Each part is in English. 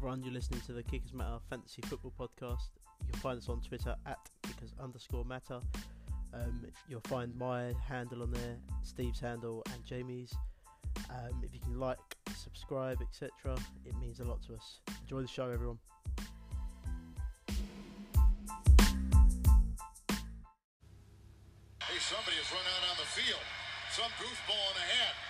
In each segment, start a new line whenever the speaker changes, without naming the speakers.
everyone. You're listening to the Kickers Matter Fantasy Football Podcast. You'll find us on Twitter at Kickers underscore Matter. Um, you'll find my handle on there, Steve's handle, and Jamie's. Um, if you can like, subscribe, etc., it means a lot to us. Enjoy the show, everyone.
Hey, somebody has run out on the field. Some goofball in a hat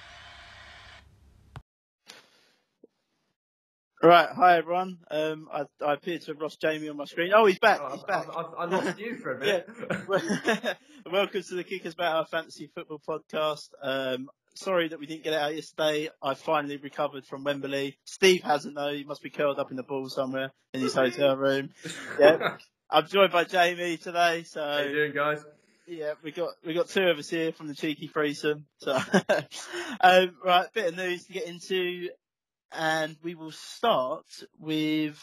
Right, hi everyone. Um, I, I appear to have lost Jamie on my screen. Oh, he's back.
Oh,
he's
I,
back.
I, I lost you for a minute.
Welcome to the Kickers Matter Fantasy Football Podcast. Um, sorry that we didn't get it out yesterday. I finally recovered from Wembley. Steve hasn't though. He must be curled up in the ball somewhere in his hotel room. Yeah. I'm joined by Jamie today. So
How you doing, guys?
yeah, we got we got two of us here from the cheeky threesome. So um, right, bit of news to get into, and we will start with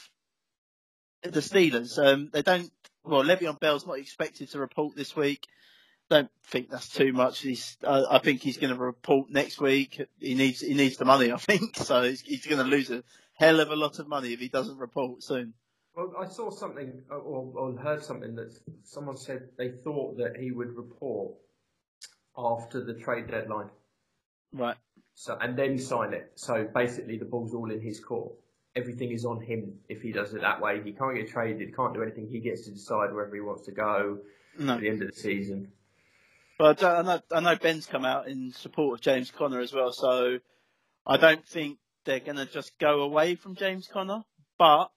the Steelers. Um, they don't. Well, Le'Veon Bell's not expected to report this week. Don't think that's too much. He's. Uh, I think he's going to report next week. He needs. He needs the money. I think so. He's, he's going to lose a hell of a lot of money if he doesn't report soon.
Well, I saw something uh, or, or heard something that someone said they thought that he would report after the trade deadline,
Right.
So and then sign it. So basically, the ball's all in his court. Everything is on him if he does it that way. He can't get traded. He can't do anything. He gets to decide wherever he wants to go
No.
at the end of the season.
But uh, I know, I know Ben's come out in support of James Conner as well, so I don't think they're going to just go away from James Conner. But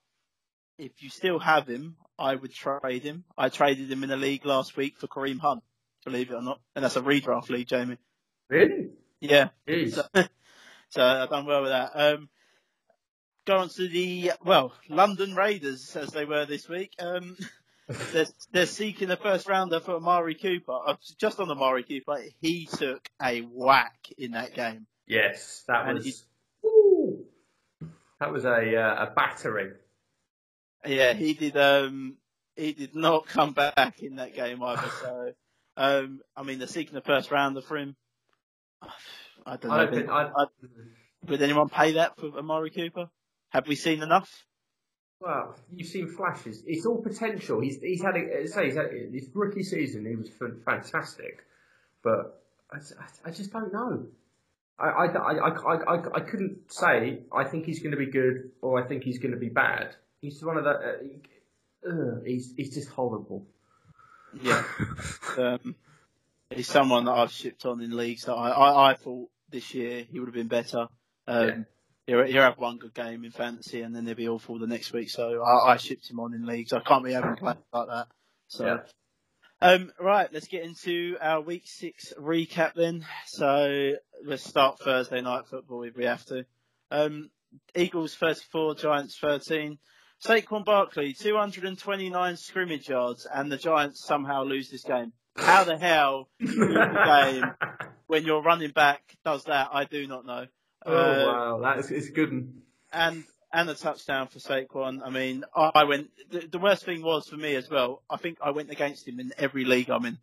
if you still have him, I would trade him. I traded him in a league last week for Kareem Hunt, believe it or not, and that's a redraft league, Jamie.
Really?
Yeah, so, so I've done well with that. Um, go on to the well London Raiders as they were this week. Um, they're, they're seeking a first rounder for Amari Cooper. Uh, just on Amari Cooper, he took a whack in that game.
Yes, that
And
was. That was a uh, a battering.
Yeah, he did. Um, he did not come back in that game either. So, um, I mean, they're seeking a first rounder for him. I don't know.
I don't think. I,
I- Would anyone pay that for Amari Cooper? Have we seen enough?
Well, you've seen flashes. It's all potential. He's he's had a, say he's had his rookie season. He was fantastic, but I, I- I just don't know. I, I, I, I, I, I couldn't say I think he's going to be good or I think he's going to be bad. He's one of the. Uh, he's he's just horrible.
Yeah. um, he's someone that I've shipped on in leagues that I, I, I thought this year he would have been better. Um, he'll, he'll have one good game in fantasy and then he'll be awful the next week. So I, I shipped him on in leagues. I can't be having players like that. So,
Yeah.
um, right, let's get into our week six recap then. So let's start Thursday night football if we have to. Um, Eagles 34, Giants 13. Saquon Barkley, 229 scrimmage yards, and the Giants somehow lose this game. How the hell you lose the game when your running back does that? I do not know.
oh
Uh,
wow, that's it's good. one.
and and a touchdown for Saquon. I mean, I went. The, the worst thing was for me as well. I think I went against him in every league I'm in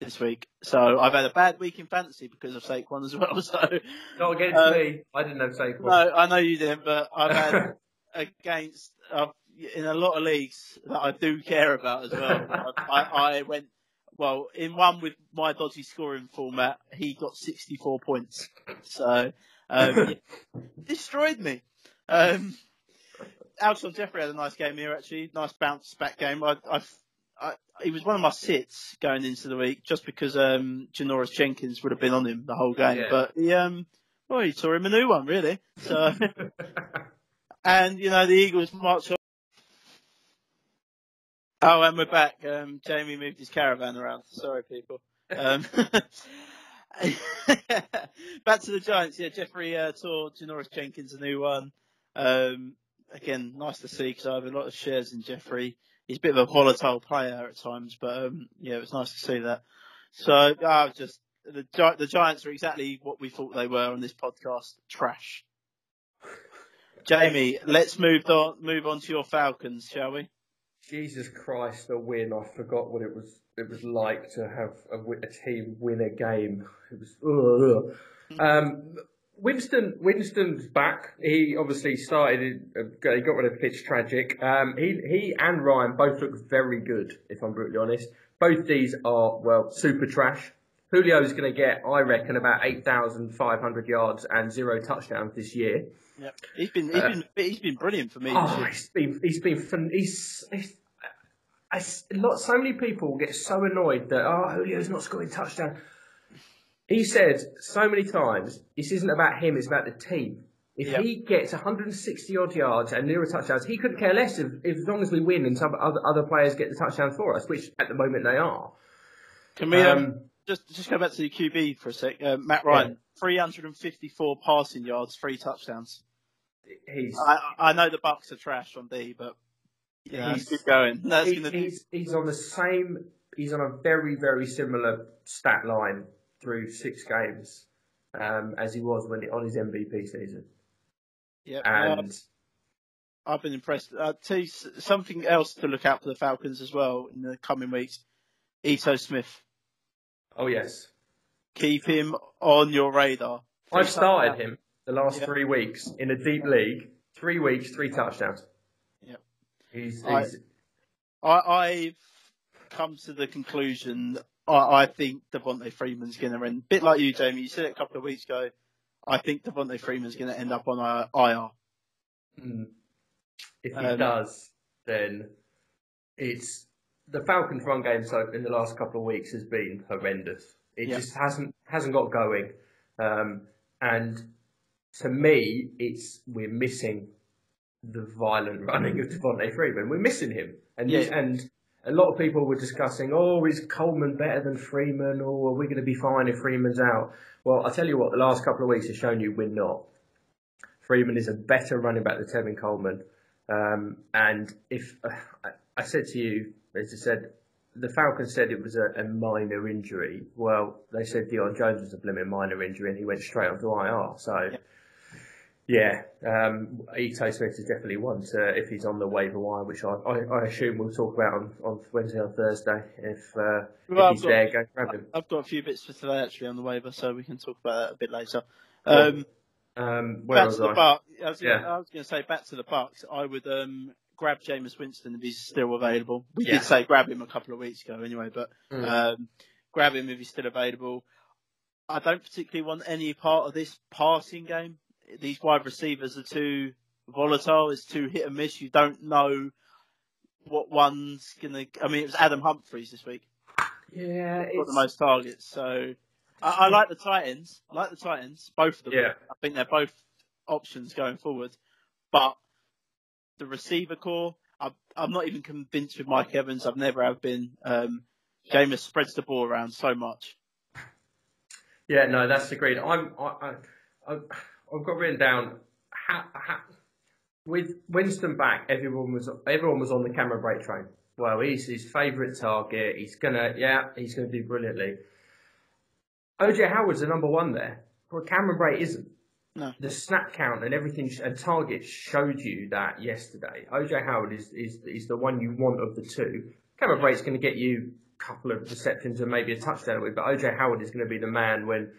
this week. So I've had a bad week in fantasy because of Saquon as well. So
Not against
uh,
me. I didn't have Saquon.
no, I know you didn't, but I've had against uh, in a lot of leagues that I do care about as well. I, I went well in one with my dodgy scoring format. He got 64 points, so um, destroyed me. Um, Alshon Jeffery had a nice game here actually, nice bounce back game. I, I, I, he was one of my sits going into the week just because um, Janoris Jenkins would have been on him the whole game,
Yeah.
but he um, well, he saw him a new one really. So. And, you know, the Eagles march on. Oh, and we're back. Um, Jamie moved his caravan around. Sorry, people. Um, back to the Giants. Yeah, Jeffery uh, tore Janoris Jenkins a new one. Um, again, nice to see because I have a lot of shares in Jeffery. he's a bit of a volatile player at times, but um, yeah, it was nice to see that. So I was just the the Giants are exactly what we thought they were on this podcast. Trash. Jamie, let's move on move on to your Falcons, shall we?
Jesus Christ, a win! I forgot what it was. It was like to have a, a team win a game. It was. Ugh. Um, Winston, Winston's back. He obviously started. Uh, he got rid of Fitztragic. Um, he he and Ryan both look very good. If I'm brutally honest, both these are well super trash. Julio's going to get, I reckon, about eight thousand five hundred yards and zero touchdowns this year.
Yep. He's been he's uh, been he's been brilliant for me.
Oh, he's been he's been fun. He's, he's I, lot, so many people get so annoyed that oh Julio's not scoring touchdown. He said so many times this isn't about him; it's about the team. If yep. he gets 160 odd yards and zero touchdowns, he couldn't care less if, if as long as we win and some other other players get the touchdowns for us, which at the moment they are.
Can we um, um, just just go back to the QB for a sec? Uh, Matt Ryan, yeah. 354 passing yards, three touchdowns
he's.
I, I know the Bucks are trash on D, but yeah, he's, keep going. That's
he, gonna... he's he's on the same. He's on a very very similar stat line through six games um, as he was when on his MVP season.
Yeah,
and.
I've been impressed. Uh, tell something else to look out for the Falcons as well in the coming weeks. Ito Smith.
Oh yes.
Keep him on your radar.
I've started him the last yeah. three weeks in a deep league. Three weeks, three touchdowns. He's, he's...
I, have come to the conclusion. I, I think Devonta Freeman's going to end. A bit like you, Jamie. You said it a couple of weeks ago. I think Devonta Freeman's going to end up on IR.
Mm. If he um, does, then it's the Falcons' run game. So in the last couple of weeks has been horrendous. It just hasn't hasn't got going, um, and to me, it's we're missing the violent running of Devonta Freeman. We're missing him, and yeah. and a lot of people were discussing, oh, is Coleman better than Freeman, or are we going to be fine if Freeman's out? Well, I tell you what, the last couple of weeks have shown you we're not. Freeman is a better running back than Tevin Coleman, um, and if uh, I, I said to you, as I said, the Falcons said it was a, a, minor injury. Well, they said Deion Jones was a blooming minor injury, and he went straight onto IR. So. Yeah yeah, um, Ito Smith is definitely one to, if he's on the waiver wire, which I, I, I assume we'll talk about on, on Wednesday or Thursday. If, uh, well, if he's got, there, go grab him.
I've got a few bits for today actually on the waiver, so we can talk about that a bit later. Um,
um,
back to the Bucks. I was, yeah. gonna, say back to the Bucks. I would um, grab Jameis Winston if he's still available. We yeah. did say grab him a couple of weeks ago anyway, but mm. um, grab him if he's still available. I don't particularly want any part of this passing game these wide receivers are too volatile. It's too hit and miss. You don't know what one's gonna. I mean, it was Adam Humphries this week.
Yeah,
got the most targets. So I, I, like the tight ends. I like the tight ends, both of them.
Yeah.
I think they're both options going forward. But the receiver core, I'm, I'm not even convinced with Mike Evans. I've never have been. Um, Jameis spreads the ball around so much.
Yeah, no, that's agreed. I'm. I, I, I I've got written down with Winston back. Everyone was everyone was on the Cameron Brate train. Well, he's his favourite target. He's gonna, yeah, he's gonna do brilliantly. OJ Howard's the number one there. Well, Cameron Brate isn't.
No.
The snap count and everything and targets showed you that yesterday. OJ Howard is, is is the one you want of the two. Cameron Brate's going to get you a couple of receptions and maybe a touchdown with, but OJ Howard is going to be the man when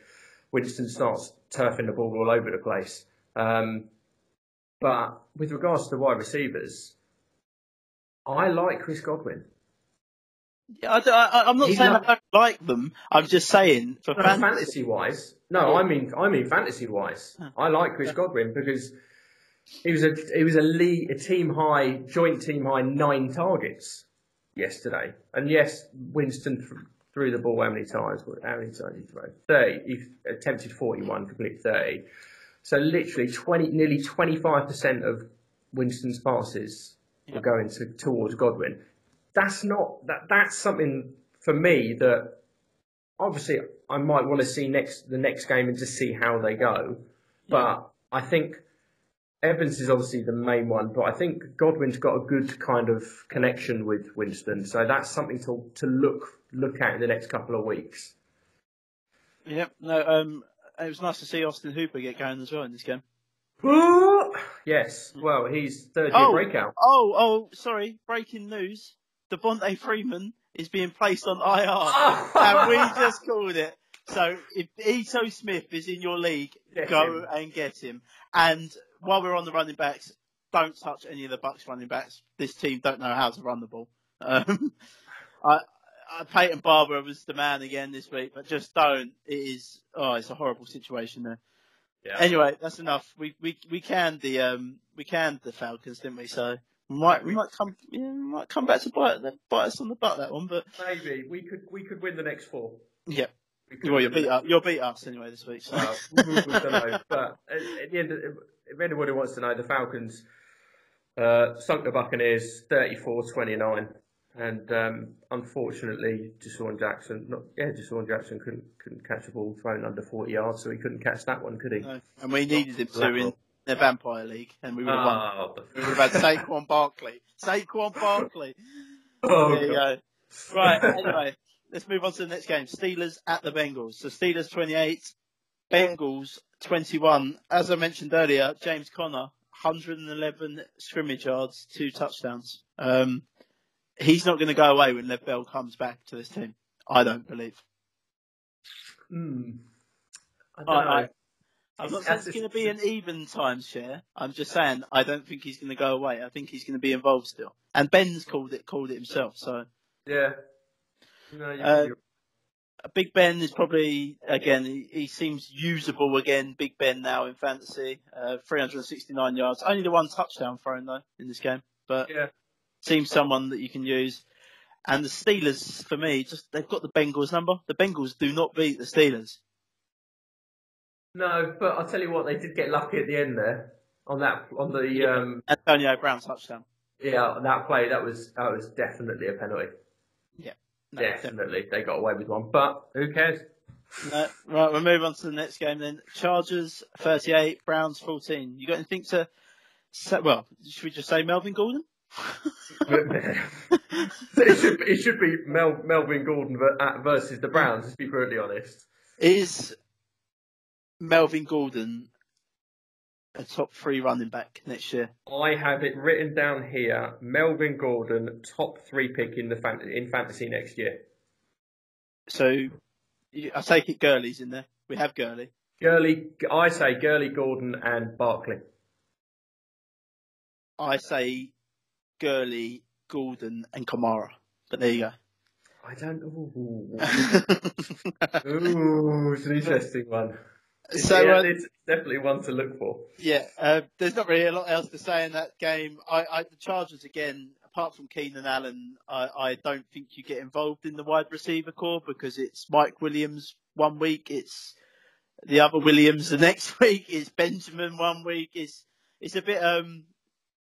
Winston starts turfing the ball all over the place. Um, but with regards to the wide receivers, I like Chris Godwin.
Yeah, I, am not He's saying not, I don't like them. I'm just saying for
no, fantasy. wise. No, I mean I mean fantasy wise. I like Chris yeah. Godwin because he was a he was a lead, a team high joint team high nine targets yesterday. And yes, Winston threw the ball how many times? How many times did he throw? 30. He attempted 41, completed 30. So literally 20, nearly 25% of Winston's passes yep. were going to, towards Godwin. That's not, that, that's something for me that obviously I might want to see next, the next game and just see how they go. But I think Evans is obviously the main one, but I think Godwin's got a good kind of connection with Winston, so that's something to to look look at in the next couple of weeks.
Yep. No. Um. It was nice to see Austin Hooper get going as well in this game.
yes. Well, he's third year
Oh.
breakout.
Oh. Oh. Sorry. Breaking news. Devonta Freeman is being placed on IR, and we just called it. So if Ito Smith is in your league,
Get
go
him.
and get him. And while we're on the running backs, don't touch any of the Bucks running backs. This team don't know how to run the ball. Um, I, I, Peyton Barber was the man again this week, but just don't. It is. Oh, it's a horrible situation there.
Yeah.
Anyway, that's enough. We we we canned the um we canned the Falcons, didn't we? So we might we might come yeah, we might come back to bite bite us on the butt that one, but
Maybe we could we could win the next four.
yeah. Well, you'll beat us. You'll beat us anyway this week. So.
Well, we we don't know. But at, at the end, of, if anybody wants to know, the Falcons uh, sunk the Buccaneers 34-29. And um, unfortunately, DeSean Jackson, not yeah, DeSean Jackson couldn't couldn't catch a ball thrown under 40 yards, so he couldn't catch that one, could he?
No. And we needed him to in the Vampire League, and we would have won.
Oh, the-
We would have had Saquon Barkley. Saquon Barkley.
oh,
there you go. Right. Anyway, let's move on to the next game. Steelers at the Bengals. So Steelers 28, Bengals 21. As I mentioned earlier, James Conner 111 scrimmage yards, two touchdowns. Um, he's not going to go away when Lev Bell comes back to this team. I don't believe.
Hmm. I
I,
don't
I,
know.
I'm not
It's-
saying it's going to be an even time share. I'm just saying I don't think he's going to go away. I think he's going to be involved still. And Ben's called it called it himself. So
Yeah.
Uh, Big Ben is probably again. He, he seems usable again. Big Ben now in fantasy, uh, 369 yards. Only the one touchdown thrown though in this game, but
yeah.
seems someone that you can use. And the Steelers, for me, just they've got the Bengals number. The Bengals do not beat the Steelers.
No, but I'll tell you what, they did get lucky at the end there on that on the
Yeah.
um
Antonio Brown touchdown.
yeah on that play. That was that was definitely a penalty.
No,
definitely, they got away with one. But who cares?
No, right, we'll move on to the next game then. Chargers 38, Browns 14. You got anything to say? Well, should we just say Melvin Gordon?
it should it should be Mel, Melvin Gordon ver- versus the Browns. Let's be brutally honest.
Is Melvin Gordon a top three running back next year?
I have it written down here. Melvin Gordon, top three pick in the fan- in fantasy next year.
So I take it Gurley's in there. We have Gurley.
Gurley, I say Gurley, Gordon, and Barkley.
I say Gurley, Gordon, and Kamara. But there you go.
I don't. Ooh, ooh it's an interesting one.
So
yeah,
uh,
it's definitely one to look for.
Yeah, uh, there's not really a lot else to say in that game. I, I the Chargers again, apart from Keenan Allen, I, I don't think you get involved in the wide receiver core because it's Mike Williams one week, it's the other Williams the next week, it's Benjamin one week. It's it's a bit um,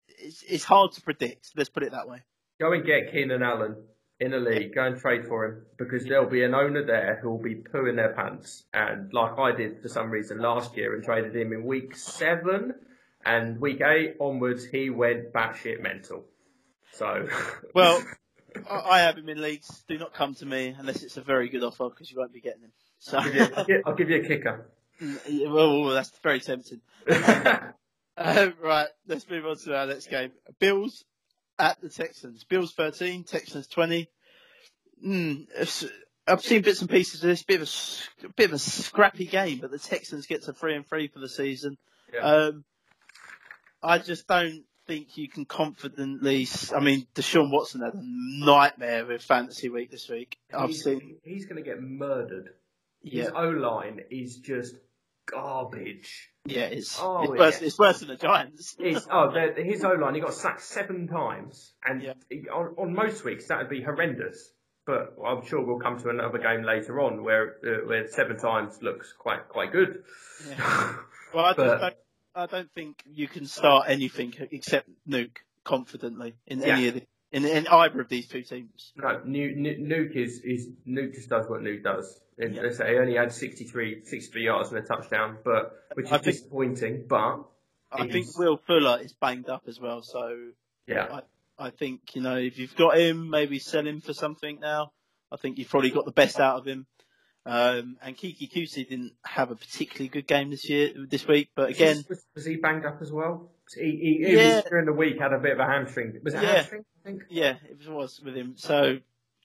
it's it's hard to predict. Let's put it that way.
Go and get Keenan Allen in a league. Go and trade for him because there'll be an owner there who will be pooing their pants. And like I did for some reason last year and traded him in week seven and week eight onwards, he went batshit mental. So,
Well, I, I have him in leagues. Do not come to me unless it's a very good offer because you won't be getting him. So,
I'll, give you, I'll give- I'll give you a kicker.
well, that's very tempting. Uh, right, let's move on to our next game. Bills at the Texans. Bills 13, Texans 20. Mm, I've seen bits and pieces of this. Bit of a, s- bit of a scrappy game, but the Texans get to three and three for the season.
Yeah.
Um, I just don't think you can confidently. I mean, Deshaun Watson had a nightmare with fantasy week this week. I've
he's,
seen.
he's going to get murdered. His
Yeah,
O line is just garbage.
yeah, it's
Oh,
it's, worse,
yeah.
it's worse than the Giants.
His, oh, the, his O line, he got sacked seven times, and
Yeah.
he, on, on most weeks that would be horrendous. But I'm sure we'll come to another game later on where uh, where seven times looks quite quite good.
Yeah. Well, I,
But-
just don't, I don't think you can start anything except Nuke confidently in any of the, in, in either of these two teams.
no, Nu- Nu- Nuke is, is Nuke just does what Nuke does. And
Yeah.
He only had 63, 63 yards and a touchdown, but which is
I think-
disappointing. But
I think Will Fuller is banged up as well, so
Yeah.
I think you know if you've got him, maybe sell him for something now. I think you've probably got the best out of him. Um, and Keke Coutee didn't have a particularly good game this year, this week, but again,
was, was he banged up as well? He, he, he
Yeah.
was during the week had a bit of a hamstring. Was it
Yeah.
hamstring? I think.
yeah, it was with him. So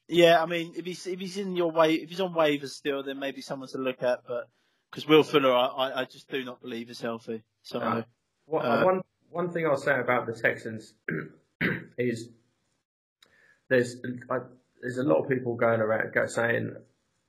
yeah, I mean, if he's if he's in your way, if he's on waivers still, then maybe someone to look at. But because Will Fuller, I, I, just do not believe is healthy. So
No. What,
Uh,
one one thing I'll say about the Texans is there's I, there's a lot of people going around saying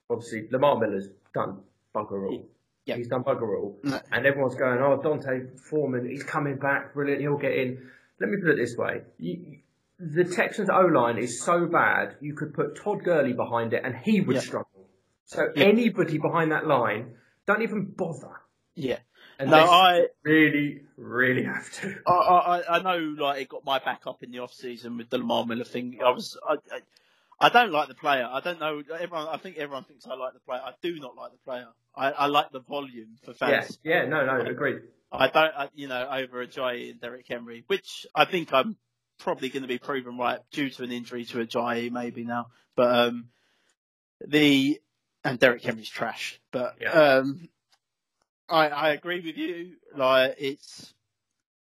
obviously Lamar Miller's done bugger all.
Yeah.
He's done bugger all.
No.
And everyone's going, oh, D'Onta Foreman, he's coming back, brilliant, he'll get in. Let me put it this way. You, the Texans O line is so bad, you could put Todd Gurley behind it and he would
Yeah.
struggle. So
Yeah.
anybody behind that line, don't even bother.
yeah,
And
no, I,
really, really have to.
I, I, I know like it got my back up in the off season with the Lamar Miller thing. I was, I, I, I don't like the player. I don't know. Everyone, I think everyone thinks I like the player. I do not like the player. I, I like the volume for fans.
yeah, yeah, no, no, agreed.
I don't, I, you know, over Ajayi and Derrick Henry, which I think I'm probably going to be proven right due to an injury to Ajayi maybe now. But um, the and Derrick Henry's trash. But
Yeah.
um, I, I agree with you. Like it's,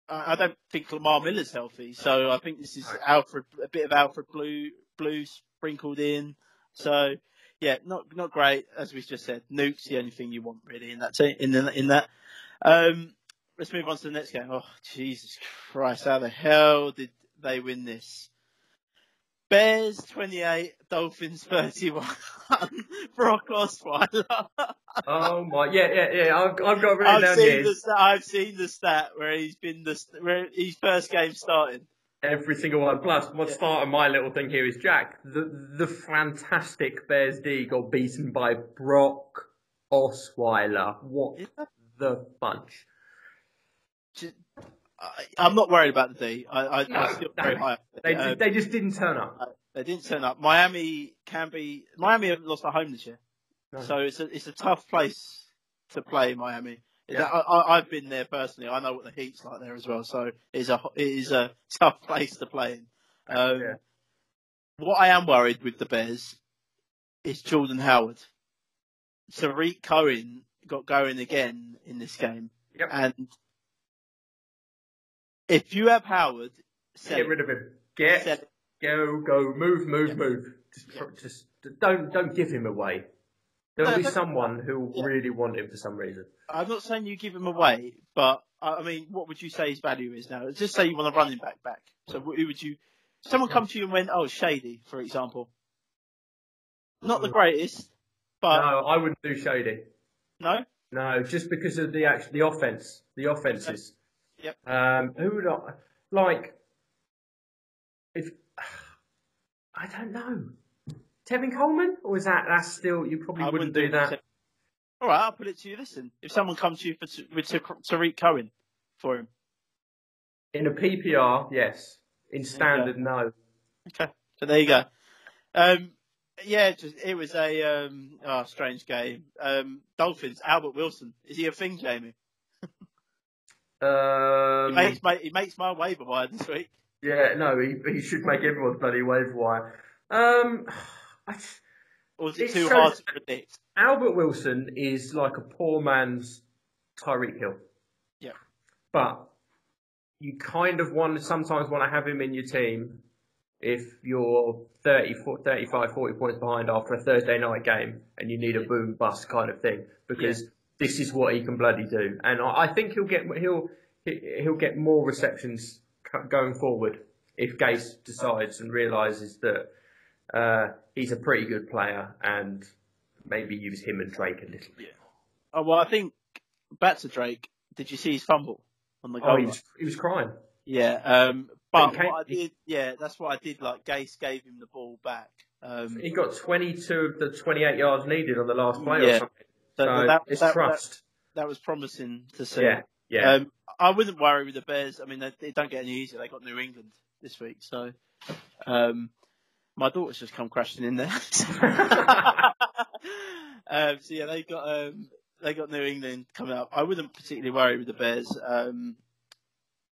I, I don't think Lamar Miller's healthy, so I think this is Alfred, a bit of Alfred Blue, Blue sprinkled in. So yeah, not not great as we just said. Nuke's the only thing you want really in that team, in the, in that. Um, let's move on to the next game. Oh Jesus Christ! How the hell did they win this? Bears 28, Dolphins 31. Brock Osweiler.
Oh my, yeah, yeah, yeah. I've, I've got written
I've
down
seen
here
the stat, I've seen the stat where he's been the where his first game starting.
Every single one. Plus, what's
Yeah.
start of my little thing here is Jack. The the fantastic Bears D got beaten by Brock Osweiler. What
Yeah.
the bunch?
I, I'm not worried about the D. I, I,
No,
I'm still very high.
They
Um,
they just didn't turn up.
They didn't turn up. Miami can be. Miami have lost at home this year,
No.
so it's a it's a tough place to play. Miami.
Yeah.
I, I've been there personally. I know what the heat's like there as well. So it's a it is a tough place to play in. Um,
Yeah.
What I am worried with the Bears is Jordan Howard. Tarik Cohen got going again in this game,
Yep.
and if you have Howard,
Get rid of him. Get go go move move
Yeah.
move. Just
Yeah.
just don't don't give him away. There'll
No,
be someone who will
Yeah.
really want him for some reason.
I'm not saying you give him away, but I mean, what would you say his value is now? Just say you want a running back back. So who would you? Someone come to you and went, "Oh, Shady," for example. Not the greatest, but
no, I wouldn't do Shady.
no.
No, just because of the act, the offense, the offenses.
Yep.
Um, who would I like? If I don't know, Tevin Coleman, or is that that's still you probably
I
wouldn't, do that.
All right, I'll put it to you. Listen, if someone comes to you for with Tarik Cohen for him,
in a PPR. Yes, in standard, no.
okay. So there you go. Um, yeah, just, it was a um, oh, strange game. Um, Dolphins. Albert Wilson is he a thing, Jamie? He
Um,
makes my he makes my waiver wire this week.
yeah, no, he, he should make everyone's bloody waiver wire. Um,
Or is it
It's
too
so-
hard to predict?
Albert Wilson is like a poor man's Tyreek Hill.
Yeah.
But you kind of want sometimes want to have him in your team if you're 30, 40, 35, 40 points behind after a Thursday night game and you need a boom bust kind of thing because this is what he can bloody do. And I, I think he'll get he'll he- he'll get more receptions going forward if Gase decides and realizes that uh, he's a pretty good player and maybe use him and Drake a little bit. Yeah.
Oh well, I think back to Drake. Did you see his fumble on the goal?
Oh, he was, he was crying.
Yeah. Um, but
he
what I did, yeah, that's what I did. Like Gase gave him the ball back. Um,
He got 22 of the 28 yards needed on the last play or
Yeah.
something.
so
So
that,
it's
that, that,
trust.
that was promising to see.
yeah, yeah.
Um, I wouldn't worry with the Bears. I mean, they, they don't get any easier. They got New England this week, so um, my daughter's just come crashing in there. um, so yeah, they got um, they got New England coming up. I wouldn't particularly worry with the Bears. Um,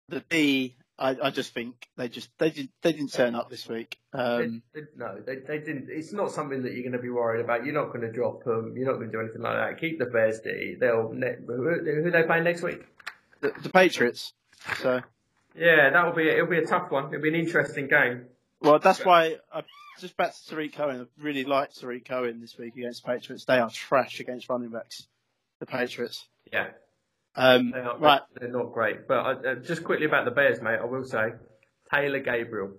the D, I, I just think they just they didn't they didn't turn up this week. Um,
They- they- no, they, they didn't. It's not something that you're going to be worried about. You're not going to drop them. You're not going to do anything like that. Keep the Bears D. They'll. Ne- who, who are they playing next week?
the, the Patriots. So
Yeah, that'll be. It'll be a tough one. It'll be an interesting game.
Well, that's why I just back to Tarik Cohen. I really like Tarik Cohen this week against the Patriots. They are trash against running backs. The Patriots.
Yeah,
Um,
they are,
right.
They're not great. But uh, uh, just quickly about the Bears, mate. I will say, Taylor Gabriel.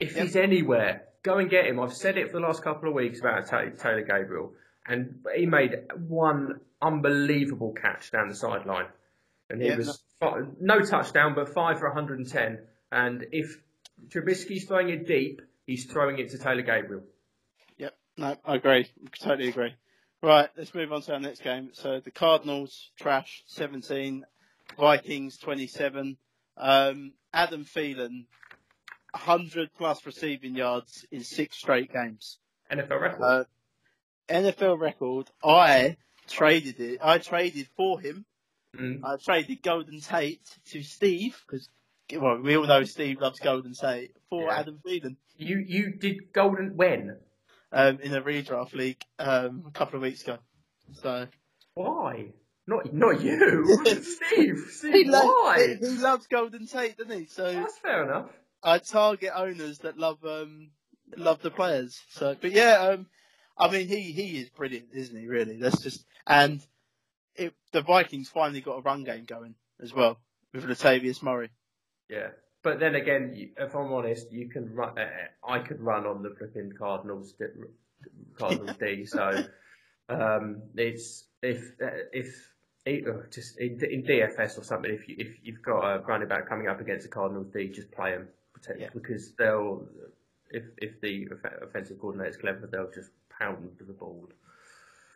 If
Yep.
he's anywhere, go and get him. I've said it for the last couple of weeks about Ta- Taylor Gabriel, and he made one unbelievable catch down the sideline, and he was fi- no touchdown, but five for 110. And if Trubisky's throwing it deep, he's throwing it to Taylor Gabriel.
Yep. No, I agree. Totally agree. Right, let's move on to our next game. So the Cardinals trash 17, Vikings 27. Um, Adam Thielen 100 plus receiving yards in six straight games.
NFL record.
Uh, NFL record. I traded it. I traded for him.
Mm.
I traded Golden Tate to Steve because well, we all know Steve loves Golden Tate for
Yeah.
Adam Thielen
You you did golden when?
um, in a redraft league um, a couple of weeks ago. So
Why? Not not you, Steve. Steve,
he,
why?
he, he loves Golden Tate, doesn't he? So
That's fair enough.
I target owners that love um love the players. So, but yeah, um, I mean he he is brilliant, isn't he? Really, that's just and it, the Vikings finally got a run game going as well with Latavius Murray.
Yeah, but then again, if I'm honest, you can run. Uh, I could run on the flipping Cardinals D, Cardinals D. So um, it's if uh, if uh, just in, in DFS or something, if you if you've got a running back coming up against the Cardinals D, just play them
Yeah.
because they'll if if the off- offensive coordinator's clever, they'll just pound the ball.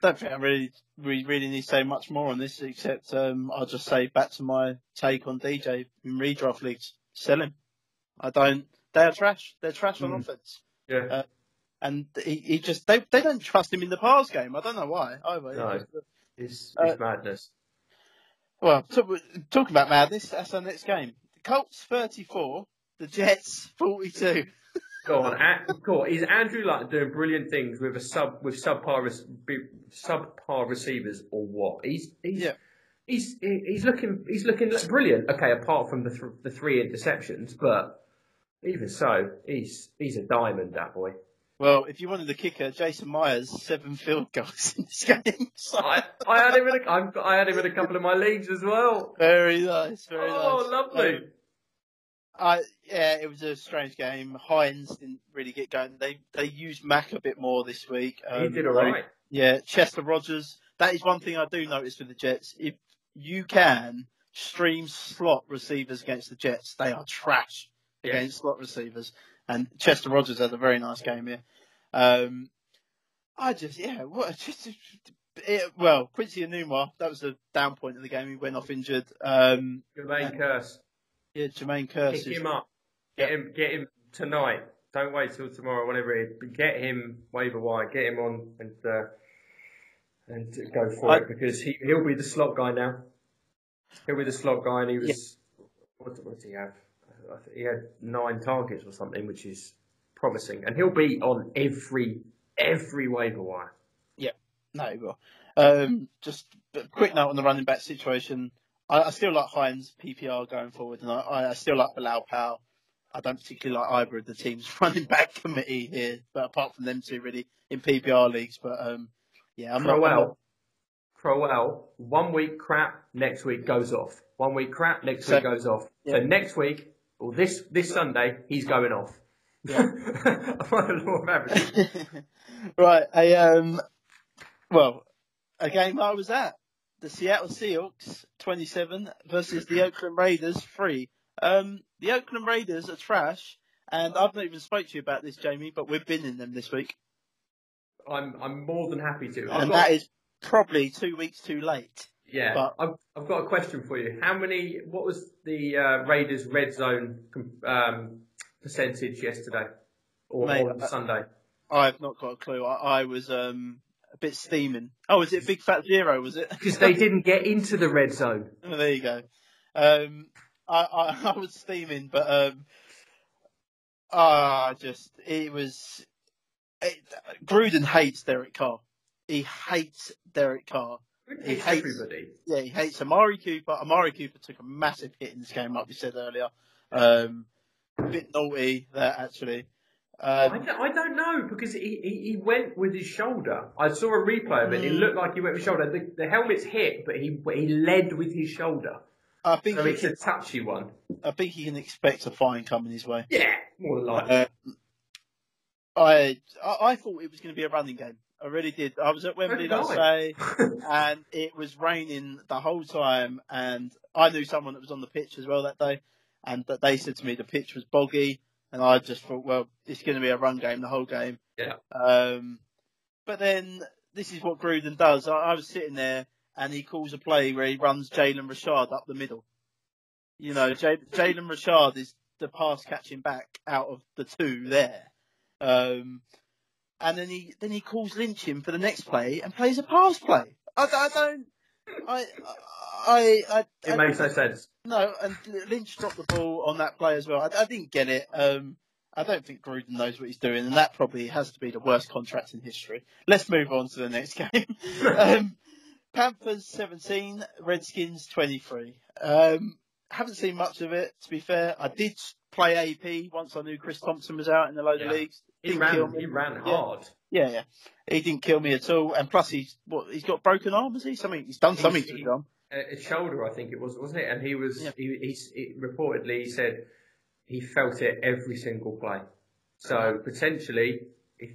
Don't think I really we really need to say much more on this except um, I'll just say back to my take on DJ in redraft leagues. Sell him. I don't. They are trash. They're trash on
Mm.
offense,
Yeah.
Uh, and he, he just they they don't trust him in the pass game. I don't know why. Either.
No.
It's-
It's,
Uh,
madness.
Well, so, talking about madness, that's our next game. The Colts 34, the Jets 42.
Go on, go on. Is Andrew Luck doing brilliant things with a sub with subpar subpar receivers or what? He's he's
Yeah.
he's he's looking he's looking brilliant. Okay, apart from the th- the three interceptions, but even so, he's he's a diamond. That boy.
Well, if you wanted the kicker, Jason Myers, seven field goals in this game. So,
I, I had him in a, I had him in a couple of my leagues as well.
very nice, very
Oh,
nice.
Oh, lovely.
Um, I yeah, it was a strange game. Hines didn't really get going. They they used Mack a bit more this week.
he
Um,
did all right.
Yeah, Chester Rogers. That is one thing I do notice with the Jets. If you can stream slot receivers against the Jets, they are trash
Yeah.
against slot receivers. And Chester Rogers had a very nice game here. Um, I just yeah, what just it, well Quincy Enunwa. That was the down point of the game. He went off injured. Um,
Jermaine Kearse,
yeah, Jermaine Kearse.
pick him up. Get him, get him tonight. Don't wait till tomorrow, whatever it is. Get him waiver wire. Get him on and uh, and go for
I-
it because he he'll be the slot guy now. He'll be the slot guy, and he was what, what did he have? I think he had nine targets or something, which is promising, and he'll be on every every waiver wire.
Yeah, no, he will. Um, just a quick note on the running back situation. I, I still like Hines PPR going forward, and I, I still like Bilal Powell. I don't particularly like either of the team's running back committee here, but apart from them two, really in PPR leagues. But um, yeah, I'm not. I'm not-
Crowell, Crowell, one week crap, next week goes off. One week crap, next
So-
week goes off. So next week, or this this Sunday, he's going off.
Yeah.
By the law of averages.
right, a um, well, a game I was at. The Seattle Seahawks 27 versus the Oakland Raiders 3. Um, the Oakland Raiders are trash, and I've not even spoke to you about this, Jamie, but we've been in them this week.
I'm I'm more than happy to. I've
and
got,
that is probably two weeks too late.
yeah,
but-
I've, I've got a question for you. How many? What was the uh, Raiders' red zone um, percentage yesterday or
Mate, I-
Sunday?
I've not got a clue. I, I was um, a bit steaming. Oh, was it Big Fat Zero? Was it?
Because they didn't get into the red zone.
Oh, there you go. Um, I, I, I was steaming, but um, ah, just it was. It, Gruden hates Derek Carr. He hates Derek Carr. He hates
everybody.
Yeah, he hates Amari Cooper. Amari Cooper took a massive hit in this game, like we said earlier. Um, a bit naughty there, actually.
I
Um,
don't, I don't know because he, he, he went with his shoulder. I saw a replay of it. It
Mm.
looked like he went with his shoulder. The, the helmet's hit, but he he led with his shoulder.
I think
So it's
can,
a touchy one.
I think he can expect a fine coming his way.
Yeah, more than likely.
Uh, I, I I thought it was going to be a running game. I really did. I was at Wembley
I.
that day, and it was raining the whole time. And I knew someone that was on the pitch as well that day, and that they said to me the pitch was boggy, and I just thought, well, it's going to be a run game the whole game.
Yeah.
Um, but then this is what Gruden does. I, I was sitting there, and he calls a play where he runs Jalen Richard up the middle. You know, J- Jalen Richard is the pass catching back out of the two there. Um, and then he then he calls Lynch in for the next play and plays a pass play. I, I don't. I I I,
it
I
makes no sense.
no, and Lynch dropped the ball on that play as well. I, I didn't get it. Um, I don't think Gruden knows what he's doing, and that probably has to be the worst contract in history. Let's move on to the next game. um, Panthers 17, Redskins 23. Um, haven't seen much of it, to be fair. I did play AP once I knew Chris Thompson was out in the lower
Yeah.
leagues.
He
Didn't kill
ran,
me.
he ran
Yeah.
hard.
Yeah, yeah. He didn't kill me at all. And plus, he's what? He's got broken arm, has he? Something. He's done something to
He's-
his arm.
Uh, his shoulder, I think it was, wasn't it? And he was,
Yeah.
he, he's, he, reportedly, he said he felt it every single play. So potentially, if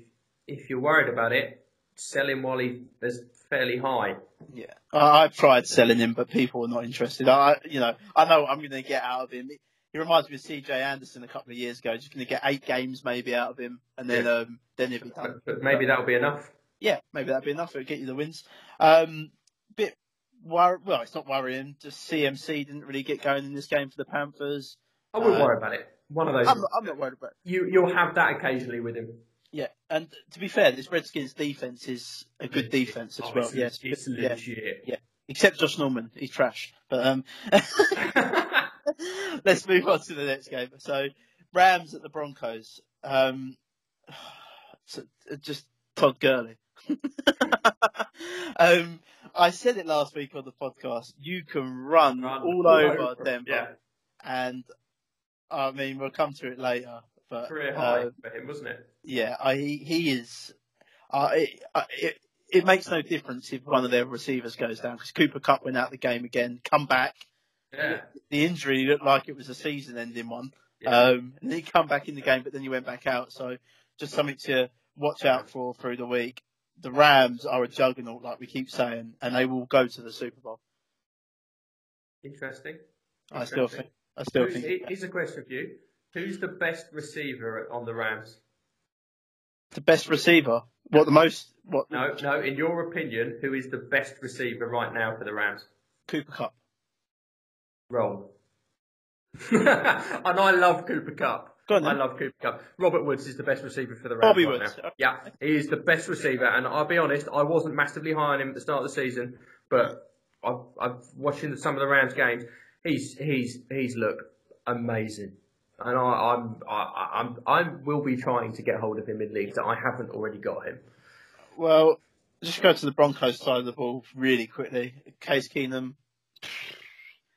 if you're worried about it, sell him while he is fairly high.
Yeah, I, I've tried selling him, but people are not interested. I, you know, I know what I'm going to get out of him. He reminds me of CJ Anderson a couple of years ago. Just going to get eight games maybe out of him, and then
Yeah.
um, then he'll be done.
But, maybe that'll be enough.
Yeah, maybe that'd be enough. It'll get you the wins. Um, bit wor- well, it's not worrying. Just CMC didn't really get going in this game for the Panthers.
I wouldn't
Uh,
worry about it. One of those.
I'm, I'm not worried about. It.
you you'll have that occasionally with him.
Yeah, and to be fair, this Redskins defense is a good defense as
Oh,
well.
it's,
Yes,
it's
yeah,
legit.
except Josh Norman, he's trash. But um, let's move on to the next game. So, Rams at the Broncos. Um, so, uh, just Todd Gurley. um, I said it last week on the podcast. You can run,
Run
all over
him.
Denver,
Yeah,
and I mean we'll come to it later. But
career
uh,
high for him, wasn't it?
yeah, I, he he is. Uh, it, uh, it it makes no difference if one of their receivers goes down because Cooper Kupp went out the game again, come back.
Yeah.
The injury looked like it was a season-ending one.
Yeah.
Um, and he come back in the game, but then he went back out. So just something to watch out for through the week. The Rams are a juggernaut, like we keep saying, and they will go to the Super Bowl.
Interesting.
I still think. I still
Who's-
think.
he- Here's a question for you. Who's the best receiver on the Rams?
the best receiver. What the most? What
No, no. In your opinion, who is the best receiver right now for the Rams?
Cooper Kupp.
Wrong. and I love Cooper
Kupp. On
I love Cooper Kupp. Robert Woods is the best receiver for the Rams
Bobby
right
Woods.
now. Yeah, he is the best receiver, and I'll be honest, I wasn't massively high on him at the start of the season, but I've, I've watching some of the Rams games. He's he's he's looked amazing, and I, I'm I, I'm I will be trying to get hold of him in leagues that I haven't already got him.
Well, just go to the Broncos side of the ball really quickly. Case Keenum,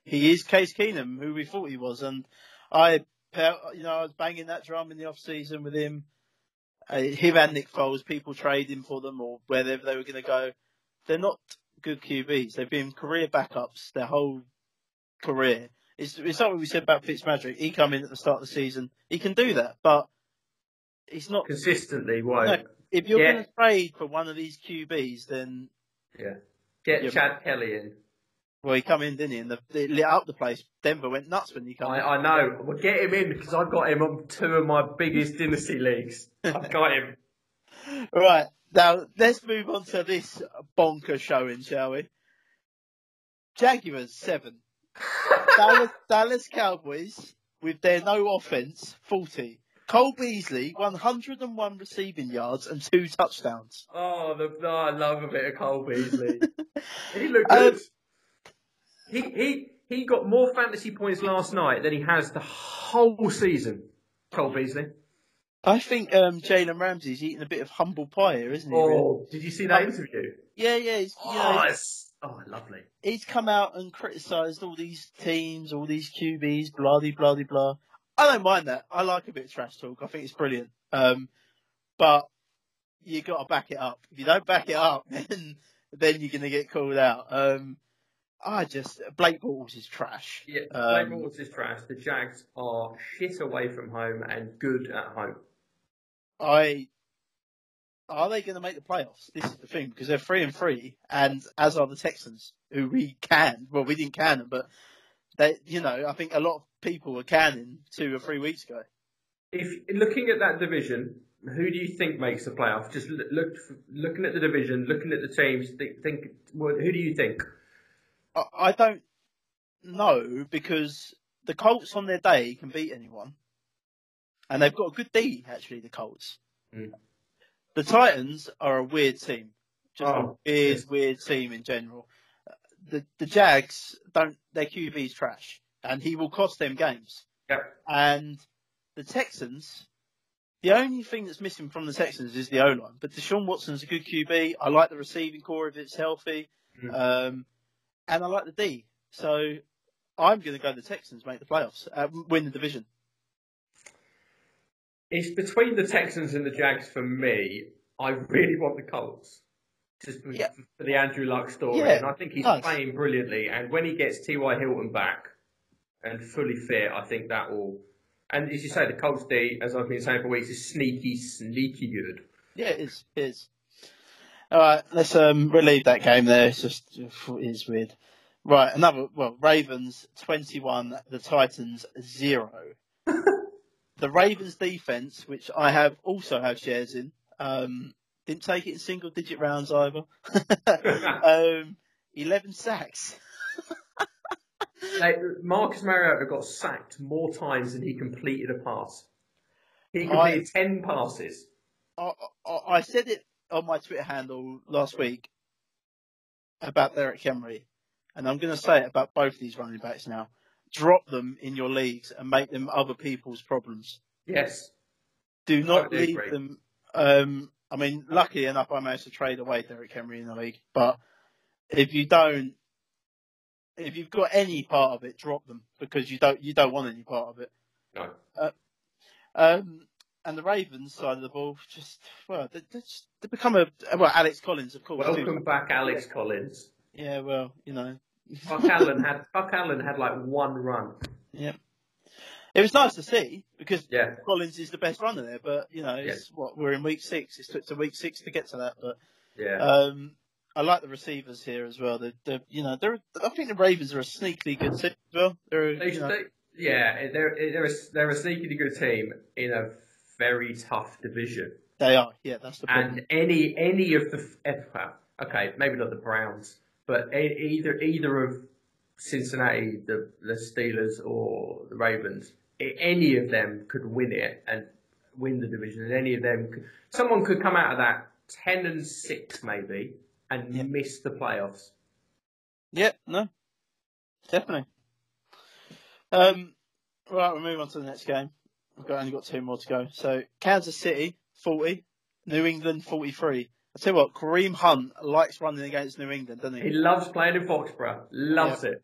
he is Case Keenum, who we thought he was, and I, you know, I was banging that drum in the off season with him. Uh, him and Nick Foles, people trading for them or wherever they were going to go. They're not good QBs. They've been career backups their whole career. It's, it's what we said about Fitzmagic. He come in at the start of the season. He can do that, but he's not
Consistently, why?
No. if you're
Yeah.
going to trade for one of these QBs, then
Yeah, get Chad Kelly in.
well, he come in, didn't he? And the, it lit up the place. Denver went nuts when he came.
I,
in.
I know. Well, get him in because I've got him on two of my biggest dynasty leagues. I've got him.
Right now, let's move on to this bonker showing, shall we? Jaguars seven, Dallas, Dallas Cowboys with their no offense forty. Cole Beasley, 101 receiving yards and two touchdowns.
Oh, the, oh, I love a bit of Cole Beasley. he looked
Um,
good. he he he got more fantasy points last night than he has the whole season. Cole Beasley.
I think um, Jalen Ramsey's eating a bit of humble pie here, isn't he? really?
Oh, did you see that interview?
Yeah, yeah. He's, you know,
Oh, it's, oh, lovely.
he's come out and criticised all these teams, all these QBs, blah de blah de blah. I don't mind that. I like a bit of trash talk. I think it's brilliant. Um, but you got to back it up. If you don't back it up, then then you're going to get called out. Um, I just Blake Bortles is trash.
Yeah,
Um,
Blake Bortles is trash. The Jags are shit away from home and good at home.
I are they going to make the playoffs? This is the thing because they're three and three, and as are the Texans, who we can. Well, we didn't can them, but they, you know, I think a lot of people were canning two or three weeks ago.
If looking at that division, who do you think makes the playoff? Just look, look looking at the division, looking at the teams. Think, think who do you think?
I, I don't know because the Colts on their day can beat anyone, and they've got a good D actually. The Colts.
Mm.
The Titans are a weird team, just
Oh,
a weird,
yes.
weird team in general. The the Jags don't. Their QB's trash, and he will cost them games.
Yeah.
And the Texans, the only thing that's missing from the Texans is the O line. But Deshaun Watson's a good QB. I like the receiving core if it's healthy,
Mhm.
um, and I like the D. So I'm going to go the Texans make the playoffs, uh, win the division.
It's between the Texans and the Jags for me. I really want the Colts. Just for,
Yeah.
for the Andrew Luck story.
Yeah,
and I think he's
nice.
playing brilliantly. And when he gets T.Y. Hilton back and fully fit, I think that will. And as you say, the Colts D, as I've been saying for weeks, is sneaky, sneaky good.
Yeah, it is. It is. All right, let's um, relieve that game there. It's just it is weird. Right, another well, Ravens twenty one, the Titans zero. the Ravens defense, which I have also have shares in, um, didn't take it in single digit rounds either. um, Eleven sacks.
Like, Marcus Mariota got sacked more times than he completed a pass. He completed 10 passes.
I, I, I said it on my Twitter handle last week about Derrick Henry, and I'm going to say it about both of these running backs now. Drop them in your leagues and make them other people's problems.
Yes.
Do not leave
agree.
them. Um, I mean, lucky enough, I managed to trade away Derrick Henry in the league, but if you don't, if you've got any part of it, drop them because you don't you don't want any part of it.
No.
Um, and the Ravens side of the ball, just well, they, they, just, they become a well. Alex Collins, of course. too.
Welcome back, Alex Collins.
Yeah, well, you know,
Buck Allen had Buck Allen had like one run.
yeah. It was nice to see because
Yeah.
Collins is the best runner there, but you know, it's what we're in week six. It's took to week six to get to that, but
Yeah.
um, I like the receivers here as well. They're, they're you know, they're I think the Ravens are a sneakily good team as well. They're
They,
you know,
they, yeah, they're they're a, they're a sneakily good team in a very tough division.
they are. Yeah, that's the problem.
And any any of the eh, well, okay, maybe not the Browns, but either either of Cincinnati, the the Steelers, or the Ravens, any of them could win it and win the division. And any of them, could, someone could come out of that ten and six maybe and
Yeah.
miss the playoffs.
Yeah, no, definitely. Um, right, we'll move on to the next game. We've got, only got two more to go. So, Kansas City, 40, New England, 43. I tell you what, Kareem Hunt likes running against New England, doesn't
He
he?
loves playing in Foxborough. Loves it.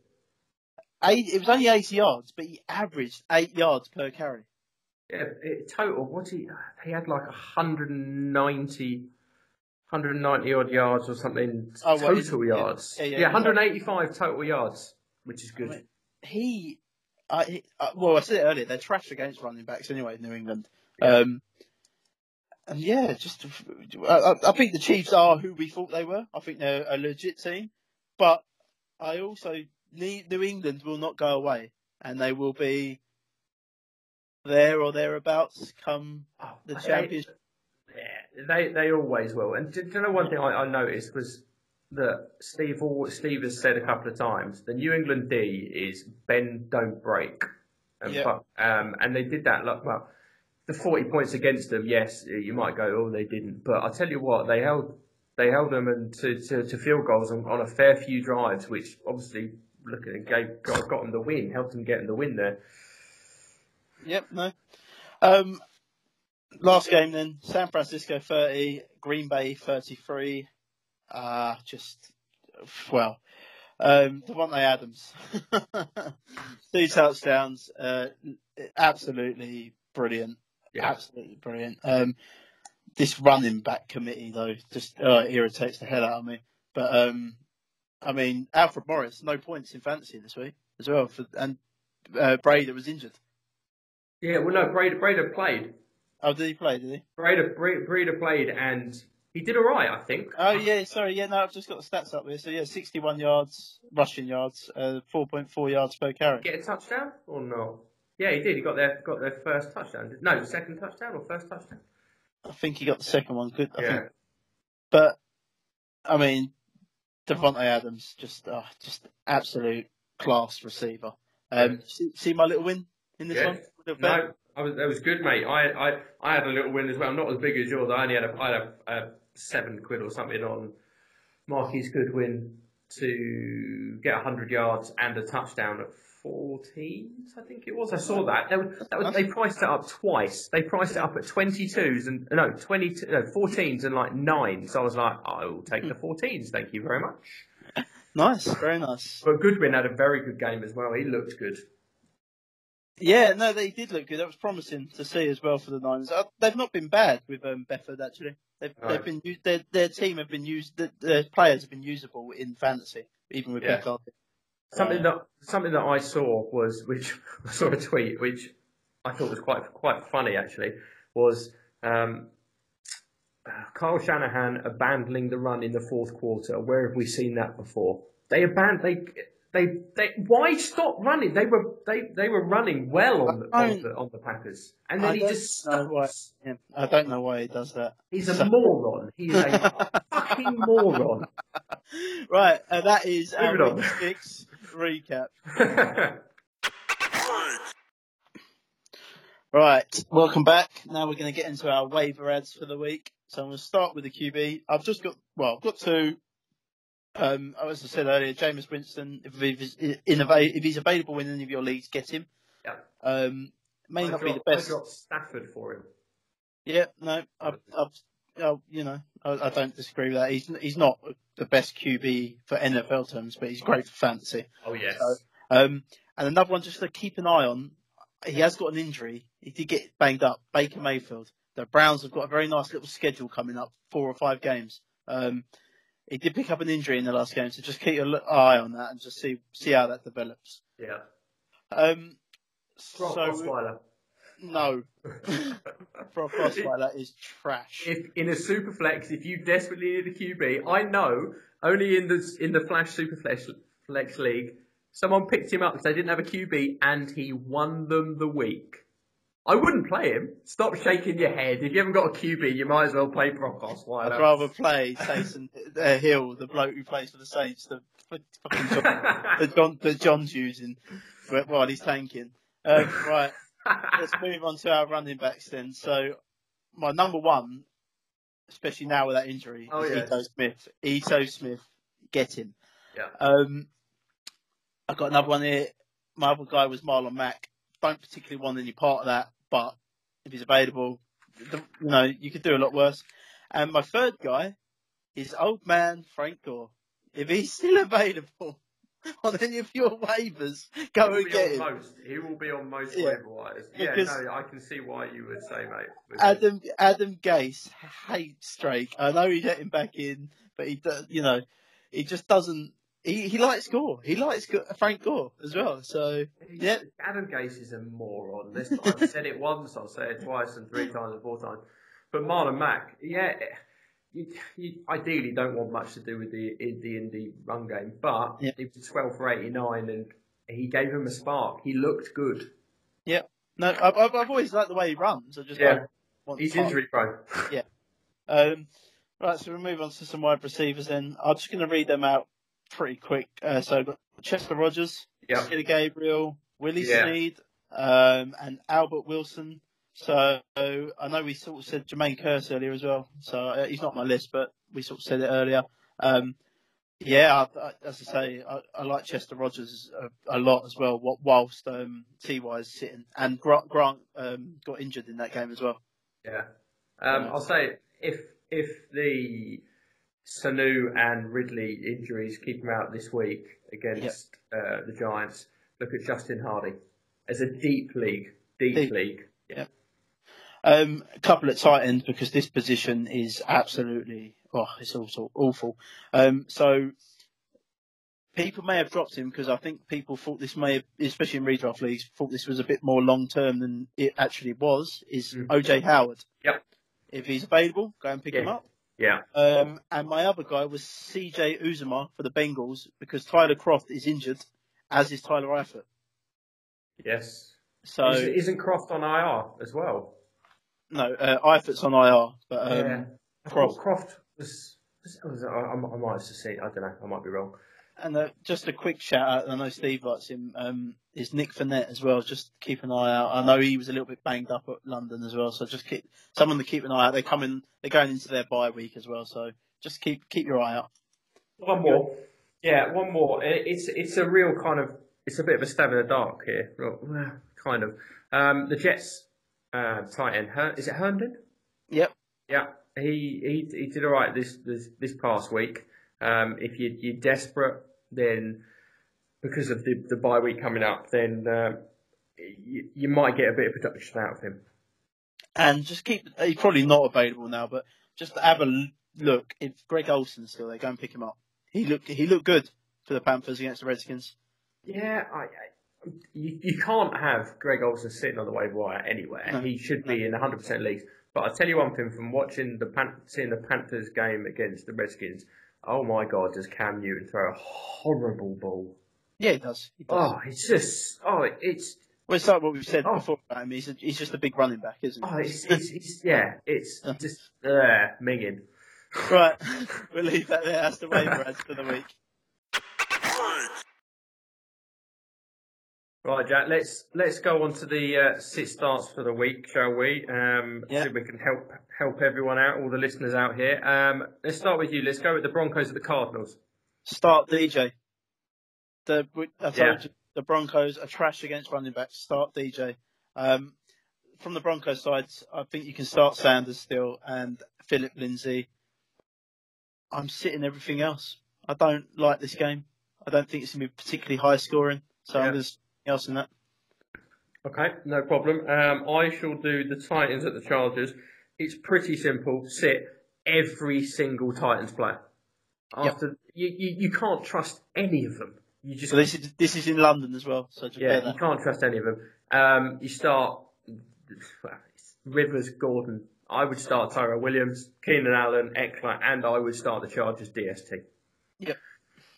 Eight, it was only 80 yards, but he averaged 8 yards per carry.
Yeah, it, total. What he he had like 190, 190 odd yards or something.
Oh, well,
total
yeah,
yards.
yeah, yeah,
yeah, 185 total yards, which is good.
I mean, He, uh, he uh, well, I said it earlier, they're trash against running backs anyway, New England. Um, and yeah, just I, I- I think the Chiefs are who we thought they were. I think they're a legit team, but I also New England will not go away, and they will be there or thereabouts come
Oh,
the
they-
championship.
Yeah, they they always will. And do, do you know one thing I, I noticed was that Steve Steve has said a couple of times the New England D is bend don't break, and fu- um and they did that like well the forty points against them. Yes, you might go oh they didn't, but I tell you what they held they held them and to, to, to field goals on, on a fair few drives, which obviously looking and gave, got got him the win, helped them get him the win there.
Yep, no. Um, last game then, San Francisco 30, Green Bay 33. Uh, just, well, um, Davante Adams. Two touchdowns, uh, absolutely brilliant.
Yeah.
Absolutely brilliant. Um, this running back committee though just uh, irritates the hell out of me. But um, I mean, Alfred Morris, no points in fantasy this week as well, for, and uh, Brady was injured.
Yeah, well, no, Breida, Breida played.
Oh, did he play? Did he?
Breida, Breida, Breida played, and he did all right, I think.
Oh yeah, sorry, yeah, no, I've just got the stats up here. So yeah, 61 yards rushing yards, uh, 4.4 yards per carry.
Get a touchdown or not? Yeah, he did. He got their got their first touchdown. No, second touchdown or first touchdown.
I think he got the second one. Good. I
Yeah.
think. But I mean, Davante Adams, just uh, just absolute class receiver. Um, see, see my little win in this
Yeah.
one.
No, I was, that was good, mate. I, I, I had a little win as well. Not as big as yours. I only had a, I had a, a seven quid or something on Marquise Goodwin to get 100 yards and a touchdown at 14s, I think it was. I saw that. They, were- that was, they priced it up twice. They priced it up at 22s and, no, 22, no, 14s and like 9. So I was like, I will take the 14s. Thank you very much.
Nice, very nice.
But Goodwin had a very good game as well. He looked good.
Yeah, no, they did look good. That was promising to see as well for the Niners. Uh, they've not been bad with um, Beathard actually. They've,
No.
they've been u- their their team have been used. The, their players have been usable in fantasy, even with
Yeah.
McCarthy.
Something that something that I saw was which I saw a tweet which I thought was quite quite funny actually was um, Kyle Shanahan abandoning the run in the fourth quarter. Where have we seen that before? They abandoned they. They, they, why stop running? They were, they, they were running well on the, on the, on the Packers, and then
I
he
don't
just
know why. I don't know why he does that.
He's a moron. He's a fucking moron.
right, uh, that is our six recap. Right, welcome back. Now we're going to get into our waiver ads for the week. So I'm going to start with the QB. I've just got, well, I've got two. Um, as I said earlier, Jameis Winston, if he's, in, if he's available in any of your leagues, get him.
Yeah.
Um, may
I
not be the
dropped- I
best.
dropped Stafford for him.
Yeah, no, I've, I've, oh, you know, I, I don't disagree with that. He's he's not the best QB for NFL terms, but he's great for fantasy.
Oh yes.
So- Um, and another one just to keep an eye on. He has got an injury. He did get banged up. Baker Mayfield. The Browns have got a very nice little schedule coming up, four or five games. Um, he did pick up an injury in the last game, so just keep your eye on that and just see see how that develops.
yeah.
Um, so
Osweiler.
No, Brock Osweiler is trash.
if in a super flex, if you desperately need a QB, I know only in the in the Flash Super Flex, flex League, someone picked him up because they didn't have a QB and he won them the week. I wouldn't play him. Stop shaking your head. If you haven't got a QB, you might as well play Brock Osweiler.
I'd rather play Taysom uh, Hill, the bloke who plays for the Saints, the fucking John, that, John, that John's using while he's tanking. Um, right, let's move on to our running backs then. So, my number one, especially now with that injury,
Oh,
is
yeah.
Ito Smith. Ito Smith, get him.
Yeah.
Um, I've got another one here. My other guy was Marlon Mack. Don't particularly want any part of that, but if he's available, you know, you could do a lot worse. And my third guy is old man Frank Gore. If he's still available on any of your waivers, go
He will
and
be
get
on
him.
most. He will be on most
Yeah.
waiver wires. Yeah,
Because-
no, I can see why you would say, mate.
Adam Adam Gase hates Drake. I know he let him back in, but he does, you know, he just doesn't. He he likes Gore. He likes Frank Gore as well. So
He's-
yeah.
Adam Gase is a moron. This, I've said it once, I'll say it twice, and three times, and four times. But Marlon Mack, yeah, you, you ideally don't want much to do with the the indie run game, but
Yeah.
he was 12 for 89, and he gave him a spark. He looked good.
Yeah, no, I've I've I've always liked the way he runs. I just
Yeah. He's injury prone.
Um, right, so we'll move on to some wide receivers then. I'm just going to read them out pretty quick. Uh, so I've got Chester Rogers,
Yeah.
Peter Gabriel, Willie
Yeah.
Snead, um, and Albert Wilson. So I know we sort of said Jermaine Kearse earlier as well. So uh, he's not on my list, but we sort of said it earlier. Um, Yeah, I, I, as I say, I, I like Chester Rogers a, a lot as well. Whilst um, Ty is sitting, and Grant, Grant um, got injured in that game as well.
Yeah. Um, I'll say if if the Sanu and Ridley injuries keep him out this week against uh, the Giants, look at Justin Hardy. As a deep league, deep,
Deep.
league.
Um, a couple at tight end because this position is absolutely oh, it's also awful. Um, so people may have dropped him because I think people thought this may, have, especially in redraft leagues, thought this was a bit more long term than it actually was. Is
Mm.
OJ Howard?
Yep.
If he's available, go and pick him up.
Yeah.
Um, and my other guy was CJ Uzomah for the Bengals because Tyler Kroft is injured, as is Tyler Eifert.
Yes.
So
Isn't Kroft on IR as well?
No, uh, Eifert's on IR, but um,
yeah. Kroft. Kroft was. was, was I, I might have seen. I don't know. I might be wrong.
And uh, just a quick shout out, I know Steve likes him, um, is Nick Fournette as well. Just keep an eye out. I know he was a little bit banged up at London as well, so just keep someone to keep an eye out. They're coming, they're going into their bye week as well, so just keep keep your eye out.
One more. Yeah, one more. It's it's a real kind of it's a bit of a stab in the dark here. Kind of. Um, the Jets uh, tight end. Her, is it Herndon?
Yep.
Yeah, he he he did all right this this this past week. Um, if you you're desperate, then because of the the bye week coming up, then uh, you, you might get a bit of production out of him.
And just keep, he's probably not available now, but just have a look. If Greg Olsen's still there, go and pick him up. He looked, he looked good for the Panthers against the Redskins.
Yeah, I, I you, you can't have Greg Olsen sitting on the waiver wire anywhere.
No.
He should be in 100% leagues. But I tell you one thing from watching the Pan- seeing the Panthers game against the Redskins. Oh my God, does Cam Newton throw a horrible ball?
Yeah, he does. He does.
Oh, it's just oh, it's
Well, it's like what we've said
Oh.
before about him. He's, a, he's just a big running back, isn't he?
oh, it's it's, it's yeah, it's just uh, minging.
Right, we'll leave that there. That's the waiver ads for the week.
Right, Jack. Let's let's go on to the uh, sit starts for the week, shall we? Um,
Yeah.
See if we can help help everyone out, all the listeners out here. Um, let's start with you. Let's go with the Broncos at the Cardinals.
Start DJ. The I told
Yeah.
you the Broncos are trash against running backs. Start DJ. Um, from the Broncos side, I think you can start Sanders still and Philip Lindsay. I'm sitting everything else. I don't like this game. I don't think it's going to be particularly high scoring. So
Yeah.
I'm to else in that.
Okay, no problem. Um, I shall do the Titans at the Chargers. It's pretty simple. Sit every single Titans player.
Yep.
After you, you, you can't trust any of them. You just
So this is this is in London as well. So
Yeah, you can't trust any of them. Um, you start Rivers, Gordon. I would start Tyro Williams, Keenan Allen, Ekeler, and I would start the Chargers DST.
Yep.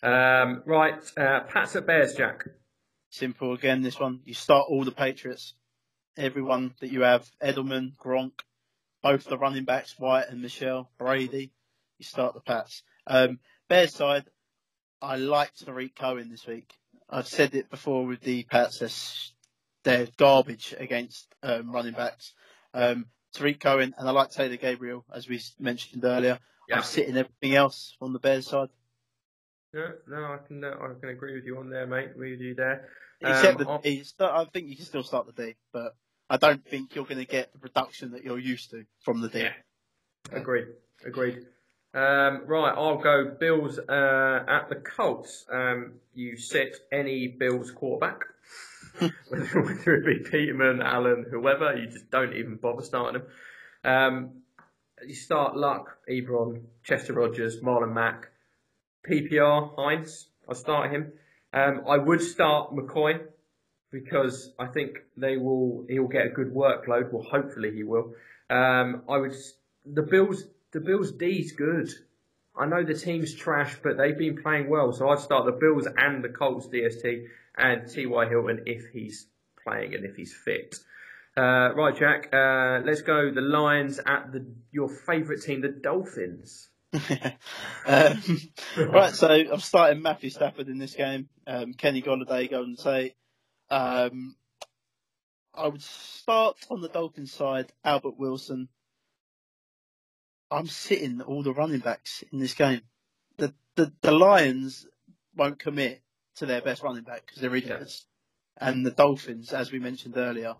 Um, right, uh, Pats at Bears, Jack.
Simple again. This one, you start all the Patriots, everyone that you have: Edelman, Gronk, both the running backs, White and Michel, Brady. You start the Pats. Um, Bears side, I like Tarik Cohen this week. I've said it before with the Pats. They're, they're garbage against um, running backs. Um, Tarik Cohen and I like Taylor Gabriel, as we mentioned earlier.
Yeah.
I'm sitting everything else on the Bears side,
No, no, I can, uh, I can agree with you on there, mate. With you there. Um,
the
I'll-
Start- I think you can still start the D, but I don't think you're going to get the production that you're used to from the D.
Yeah. Agreed. Agreed. Um, right, I'll go Bills uh, at the Colts. Um, you sit any Bills quarterback, whether, whether it be Peterman, Allen, whoever. You just don't even bother starting them. Um, you start Luck, Ebron, Chester Rogers, Marlon Mack, PPR, Hines. I start him. Um, I would start McCoy because I think they will. He'll get a good workload. Well, hopefully he will. Um, I would. The Bills. The Bills D's good. I know the team's trash, but they've been playing well. So I'd start the Bills and the Colts DST and T.Y. Hilton if he's playing and if he's fit. Uh, right, Jack. Uh, let's go. The Lions at the your favourite team, the Dolphins.
um, right, so I'm starting Matthew Stafford in this game. Um, Kenny Golladay, Golden Tate. Um, I would start on the Dolphins side, Albert Wilson. I'm sitting all the running backs in this game. The the the Lions won't commit to their best running back because they're idiots, and the Dolphins, as we mentioned earlier.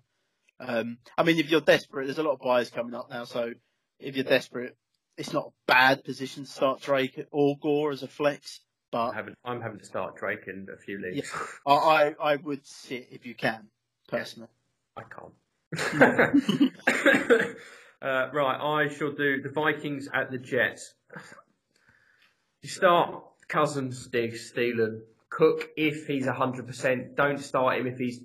Um, I mean, if you're desperate, there's a lot of buyers coming up now. So if you're desperate, it's not a bad position to start Drake or Gore as a flex. But
I'm having, I'm having to start Drake in a few leagues.
I, I, I would sit if you can, personally.
I can't. uh, right, I shall do the Vikings at the Jets. You start Cousins, Diggs, Thielen, Cook if he's 100%. Don't start him if he's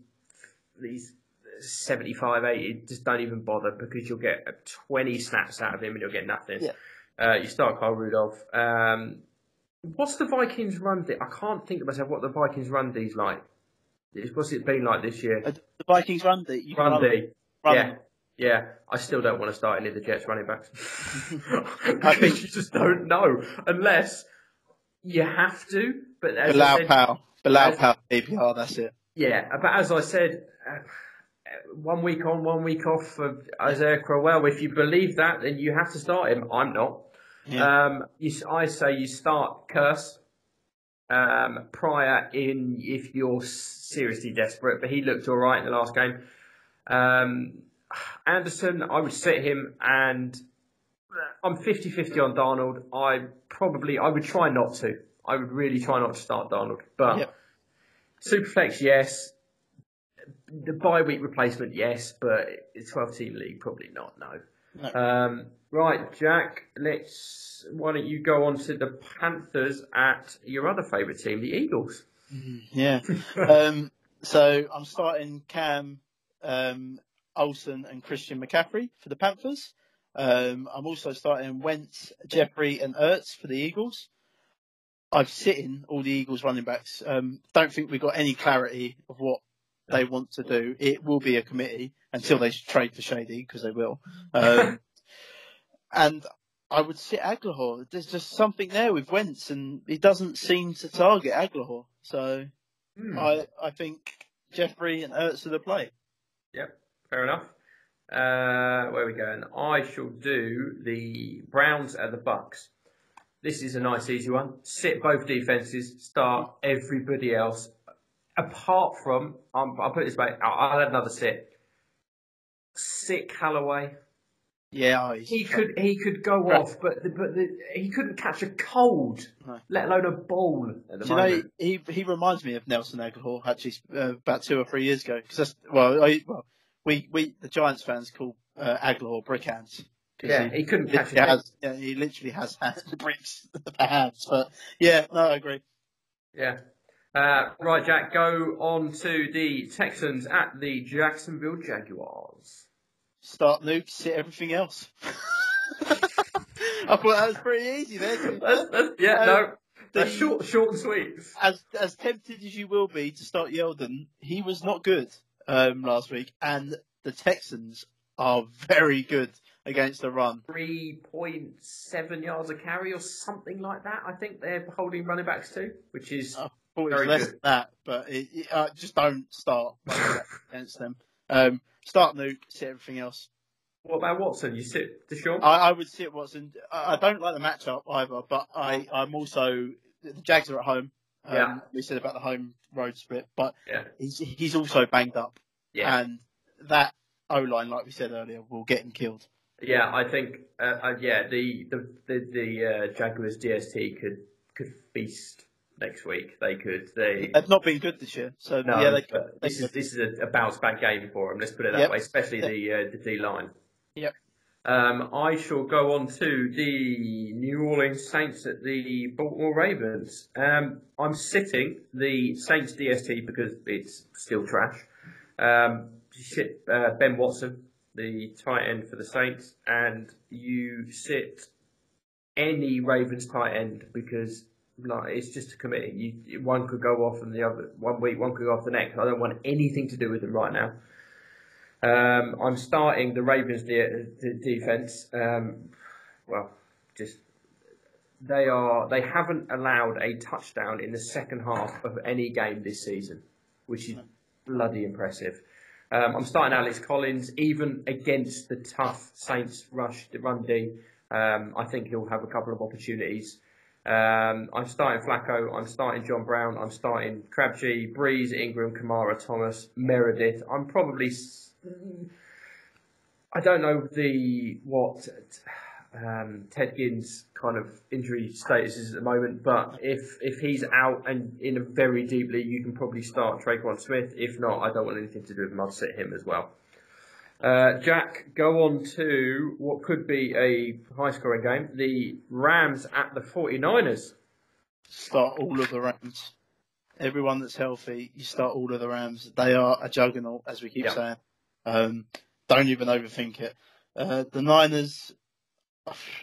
he's 75, 80. Just don't even bother because you'll get 20 snaps out of him and you'll get nothing.
Yeah.
Uh, you start Kyle Rudolph. Um, what's the Vikings run? D- I can't think of myself what the Vikings run D's like. What's it been like this year?
Uh, The Vikings run D. You
Run D.
Run
Yeah. Yeah, I still don't want to start any of the Jets running backs.
I think-
you just don't know unless you have to. But as
Bilal
said,
Powell. Bilal
as-
Powell, APR, that's it.
yeah, but as I said, uh, one week on, one week off of Isaiah Crowell. If you believe that, then you have to start him. I'm not.
Yeah.
Um, you, I say you start Kearse um, prior in if you're seriously desperate, but he looked all right in the last game. Um, Anderson, I would sit him, and I'm 50-50 on Darnold. I probably I would try not to. I would really try not to start Darnold, but
Yep.
Superflex, yes. The bye week replacement, yes, but the 12 team league, probably not. No.
No.
Um, right, Jack. Let's. Why don't you go on to the Panthers at your other favourite team, the Eagles?
Yeah. um, so I'm starting Cam, um, Olsen, and Christian McCaffrey for the Panthers. Um, I'm also starting Wentz, Jeffery, and Ertz for the Eagles. I've sitting all the Eagles running backs. Um, don't think we've got any clarity of what they want to do. It will be a committee until they trade for Shady because they will. Um, and I would sit Agholor. There's just something there with Wentz, and he doesn't seem to target Agholor. So
Hmm.
I I think Jeffery and Ertz are the play.
Yep, fair enough. Uh, where are we going? I shall do the Browns at the Bucs. This is a nice easy one. Sit both defenses, start everybody else, apart from. Um, I'll put it this way. I'll, I'll add another sit. Sick Callaway.
Yeah, he's,
He could he could go
Right.
off, but the, but the, he couldn't catch a cold,
No.
let alone a ball at the
Do you know, he he reminds me of Nelson Agholor actually uh, about two or three years ago. Because well, I, well, we we the Giants fans call uh, Aguilar brick hands. 'Cause
yeah,
he,
he couldn't catch a
has, yeah, he literally has hands, bricks hands. But yeah, no, I agree.
Yeah. Uh, right, Jack, go on to the Texans at the Jacksonville Jaguars.
Start Nuk, sit everything else. I thought that was pretty easy there. to.
That's, that's, yeah,
Um,
no,
the-
that's short, short and sweet.
as as tempted as you will be to start Yeldon, he was not good um, last week, and the Texans are very good against the run.
3.7 yards a carry or something like that. I think they're holding running backs too, which is.
I thought it was less than that, but it, it, uh, just don't start against them. Um, start Nuk, sit everything else.
What about Watson? You sit Deshaun?
I, I would sit Watson. I, I don't like the matchup either, but I, I'm also the Jags are at home. Um,
Yeah.
We said about the home road split, but
Yeah.
he's he's also banged up.
yeah.
and that O line, like we said earlier, will get him killed.
Yeah, I think, uh, uh, yeah, the the the, the uh, Jaguars DST could could feast next week. They could. They
They've not been good this year, so
no,
yeah, they,
but
they
this is this is a, a bounce back game for them. Let's put it that
Yep.
way, especially
Yep.
the uh, the D line.
Yep.
Um, I shall go on to the New Orleans Saints at the Baltimore Ravens. Um, I'm sitting the Saints DST because it's still trash. Um, you sit uh, Ben Watson, the tight end for the Saints, and you sit any Ravens tight end because like it's just a committee. You, one could go off and the other one week, one could go off the next. I don't want anything to do with them right now. Um, I'm starting the Ravens de- de- defense. Um, well, just they are they haven't allowed a touchdown in the second half of any game this season, which is bloody impressive. Um, I'm starting Alex Collins even against the tough Saints rush run D. Um, I think he'll have a couple of opportunities. Um, I'm starting Flacco. I'm starting John Brown. I'm starting Crabtree, Brees, Ingram, Kamara, Thomas, Meredith. I'm probably. I don't know the what um, Ted Ginn's kind of injury status is at the moment, but if if he's out and in a very deeply, you can probably start Tre'Quan Smith. If not, I don't want anything to do with. I'll sit him as well. Uh, Jack, go on to what could be a high scoring game. The Rams at the 49ers.
Start all of the Rams. Everyone that's healthy, you start all of the Rams. They are a juggernaut, as we keep
Yeah.
saying. Um, don't even overthink it. Uh, the Niners,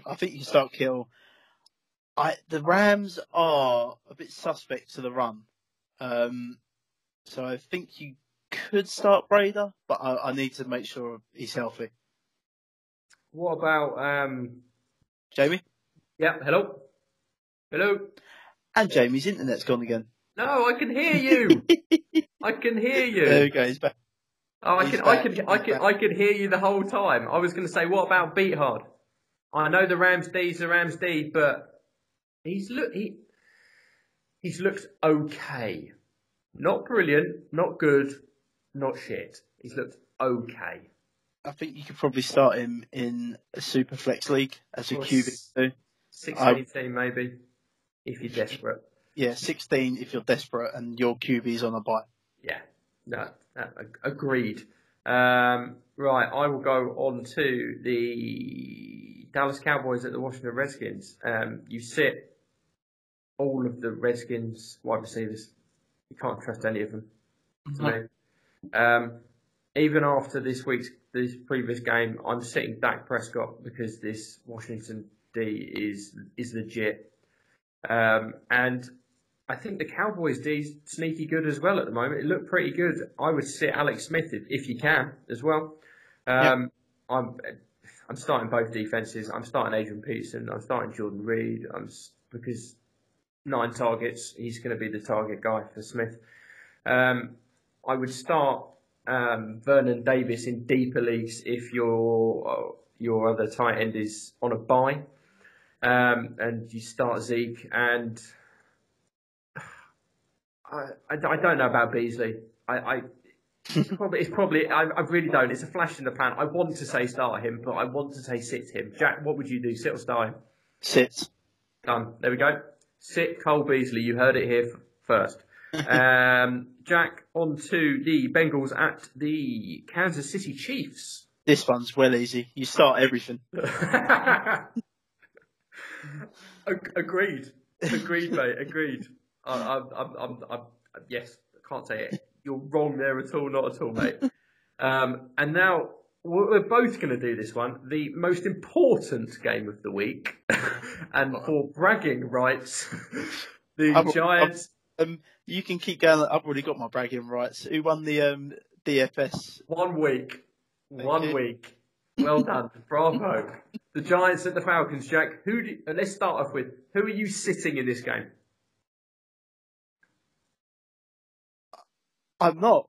I think you start Kill. I the Rams are a bit suspect to the run, um, so I think you could start Brader, but I, I need to make sure he's healthy.
What about, um,
Jamie
yeah, hello? Hello?
and Jamie's internet's gone again.
No, I can hear you. I can hear you.
There we go. He's back.
Oh, I
He's
can, I can,
he's
I can,
back.
I could hear you the whole time. I was going to say, what about Beathard? I know the Rams D's the Rams D, but he's look he he's looked okay, not brilliant, not good, not shit. He's looked okay.
I think you could probably start him in a super flex league as a QB
s-
too.
Sixteen maybe, if you're desperate.
Yeah, 16 if you're desperate and your QB's on a bite.
Yeah, no, no agreed. Um, right, I will go on to the Dallas Cowboys at the Washington Redskins. Um, you sit all of the Redskins wide receivers. You can't trust any of them. Me. Um, even after this week's this previous game, I'm sitting Dak Prescott because this Washington D is is legit. Um, and I think the Cowboys D's sneaky good as well at the moment. It looked pretty good. I would sit Alex Smith if, if you can as well. Um, I'm I'm starting both defenses. I'm starting Adrian Peterson. I'm starting Jordan Reed. I'm because nine targets. He's going to be the target guy for Smith. Um, I would start um, Vernon Davis in deeper leagues if your uh, your other tight end is on a bye, um, and you start Zeke. And I, I, I don't know about Beasley. I, I it's probably it's probably I, I really don't. It's a flash in the pan. I want to say start him, but I want to say sit him. Jack, what would you do? Sit or start him?
Sit.
Done. There we go. Sit Cole Beasley. You heard it here f- first. Um, Jack, on to the Bengals at the Kansas City Chiefs.
This one's well easy. You start everything.
Ag- Agreed. Agreed, mate. Agreed. I, I'm, I'm, I'm, I'm, yes, I can't say it. You're wrong there at all, not at all, mate. Um, and now we're both going to do this one, the most important game of the week, and for bragging rights, the
I'm-
Giants.
Um, you can keep going. I've already got my bragging rights. Who won the um, DFS?
One week.
Thank
One
you.
week. Well done. Bravo. The Giants and the Falcons, Jack. Who? Do, let's start off with who are you sitting in this game?
I'm not.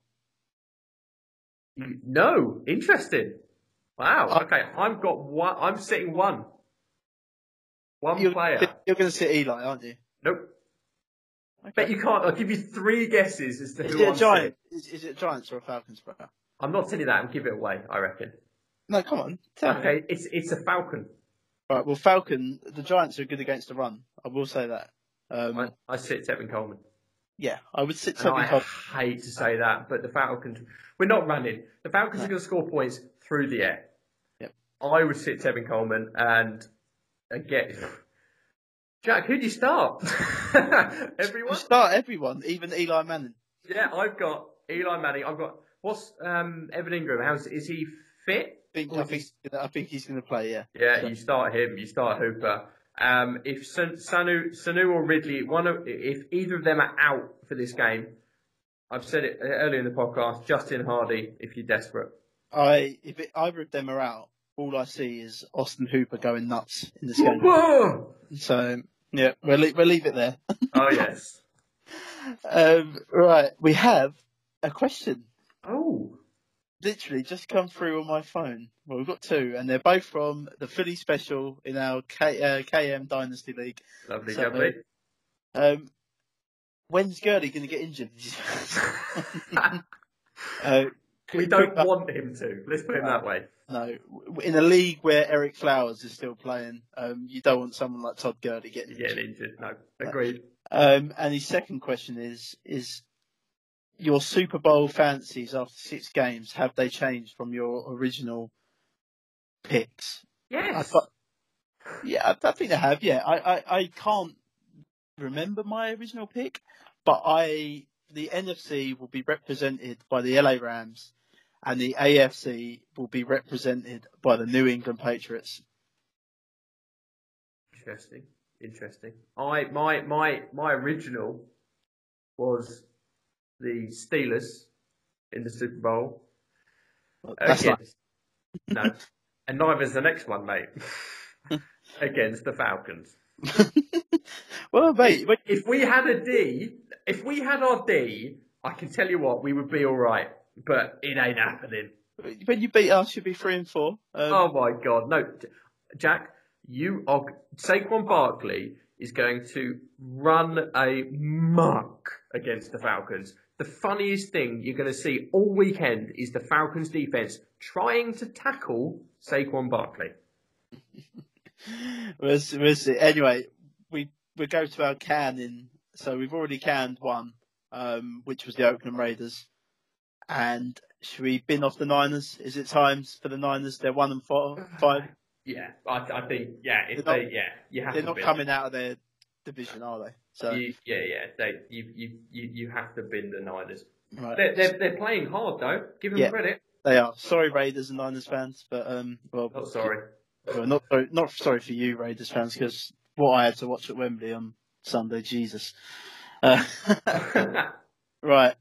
No. Interesting. Wow. Okay. I've got one. I'm sitting one. One
You're,
player.
you're going to sit Eli, aren't you?
Nope. Bet you can't. I'll give you three guesses as to
Is
who
it a
I'm
Giant? Is, is it Giants or a Falcons player?
I'm not telling you that. I'll give it away. I reckon.
No, come on. Tell me.
Okay. It's it's a Falcon.
Right. Well, Falcon. The Giants are good against the run. I will say that. Um,
I, I sit Tevin Coleman.
yeah, I would sit
And I
Tevin Cole.
hate to say that, but the Falcons, we're not running. The Falcons
No.
are going to score points through the air.
Yep.
I would sit Tevin Coleman and again, Jack, who do you start? Everyone?
Start everyone, even Eli Manning.
Yeah, I've got Eli Manning. I've got what's um, Evan Engram? How's is he fit?
I think, I think, I think he's going to play. Yeah.
Yeah, you start him. You start Hooper. Um, if San- Sanu, Sanu or Ridley, one of, if either of them are out for this game, I've said it earlier in the podcast. Justin Hardy, if you're desperate.
I if it, either of them are out, all I see is Austin Hooper going nuts in this game.
Whoa!
So yeah, we'll leave, we'll leave it there.
Oh yes.
Um, right, we have a question.
Oh,
literally just come through on my phone. Well, we've got two, and they're both from the Philly Special in our K, uh, KM Dynasty League.
Lovely,
So,
lovely.
Um, when's Gurley going to get injured? uh,
we don't want him to. Let's put it that way.
No, in a league where Ereck Flowers is still playing, um, you don't want someone like Todd Gurley getting
Getting
injured.
injured. No, agreed.
Um, and his second question is: Is your Super Bowl fancies after six games have they changed from your original picks? I
Yes.
thought, yeah, I, I think they have. Yeah, I, I, I can't remember my original pick, but I the NFC will be represented by the LA Rams, and the AFC will be represented by the New England Patriots.
Interesting. Interesting. I my my my original was the Steelers in the Super Bowl.
That's like,
Against, no, and neither is the next one, mate. Against the Falcons.
well, mate,
If we had a D, if we had our D, I can tell you what, we would be all right. But it ain't happening.
when you beat us, you'll be three and four. Um,
Oh my god, no, Jack, you are Saquon Barkley is going to run a muck against the Falcons. The funniest thing you're going to see all weekend is the Falcons defense trying to tackle Saquon Barkley.
we'll, see, we'll see. Anyway, we we go to our canning. So we've already canned one, um, which was the Oakland Raiders. And should we bin off the Niners? Is it times for the Niners? They're one and four, five.
Yeah, I, I think yeah, if
They're
they
not-
yeah, you have to They're
not
bin.
coming out of their division, are they? So
You, yeah, yeah, they you, you you you have to bin the Niners.
right.
They're they're, they're playing hard though. Give them
Yeah.
credit.
they are. Sorry, Raiders and Niners fans, but um, well,
Not sorry.
well, not sorry, not sorry for you, Raiders fans, because what I had to watch at Wembley on Sunday, Jesus. Uh, right.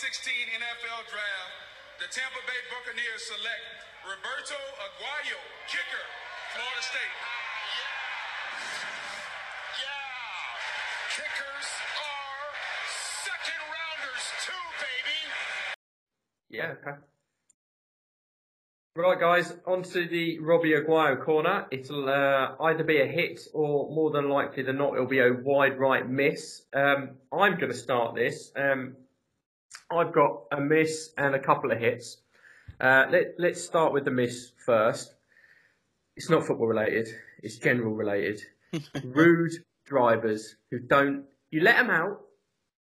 2016 NFL Draft, the Tampa Bay Buccaneers select Roberto Aguayo, kicker, Florida State.
Yeah. Yeah. Kickers are second rounders too, baby.
Yeah, okay. Right, guys, on to the Robbie Aguayo corner. It'll uh, either be a hit or more than likely than not, it'll be a wide right miss. Um, I'm going to start this. Um, I've got a miss and a couple of hits. Uh, let, let's start with the miss first. It's not football related, it's general related. Rude drivers who don't, you let them out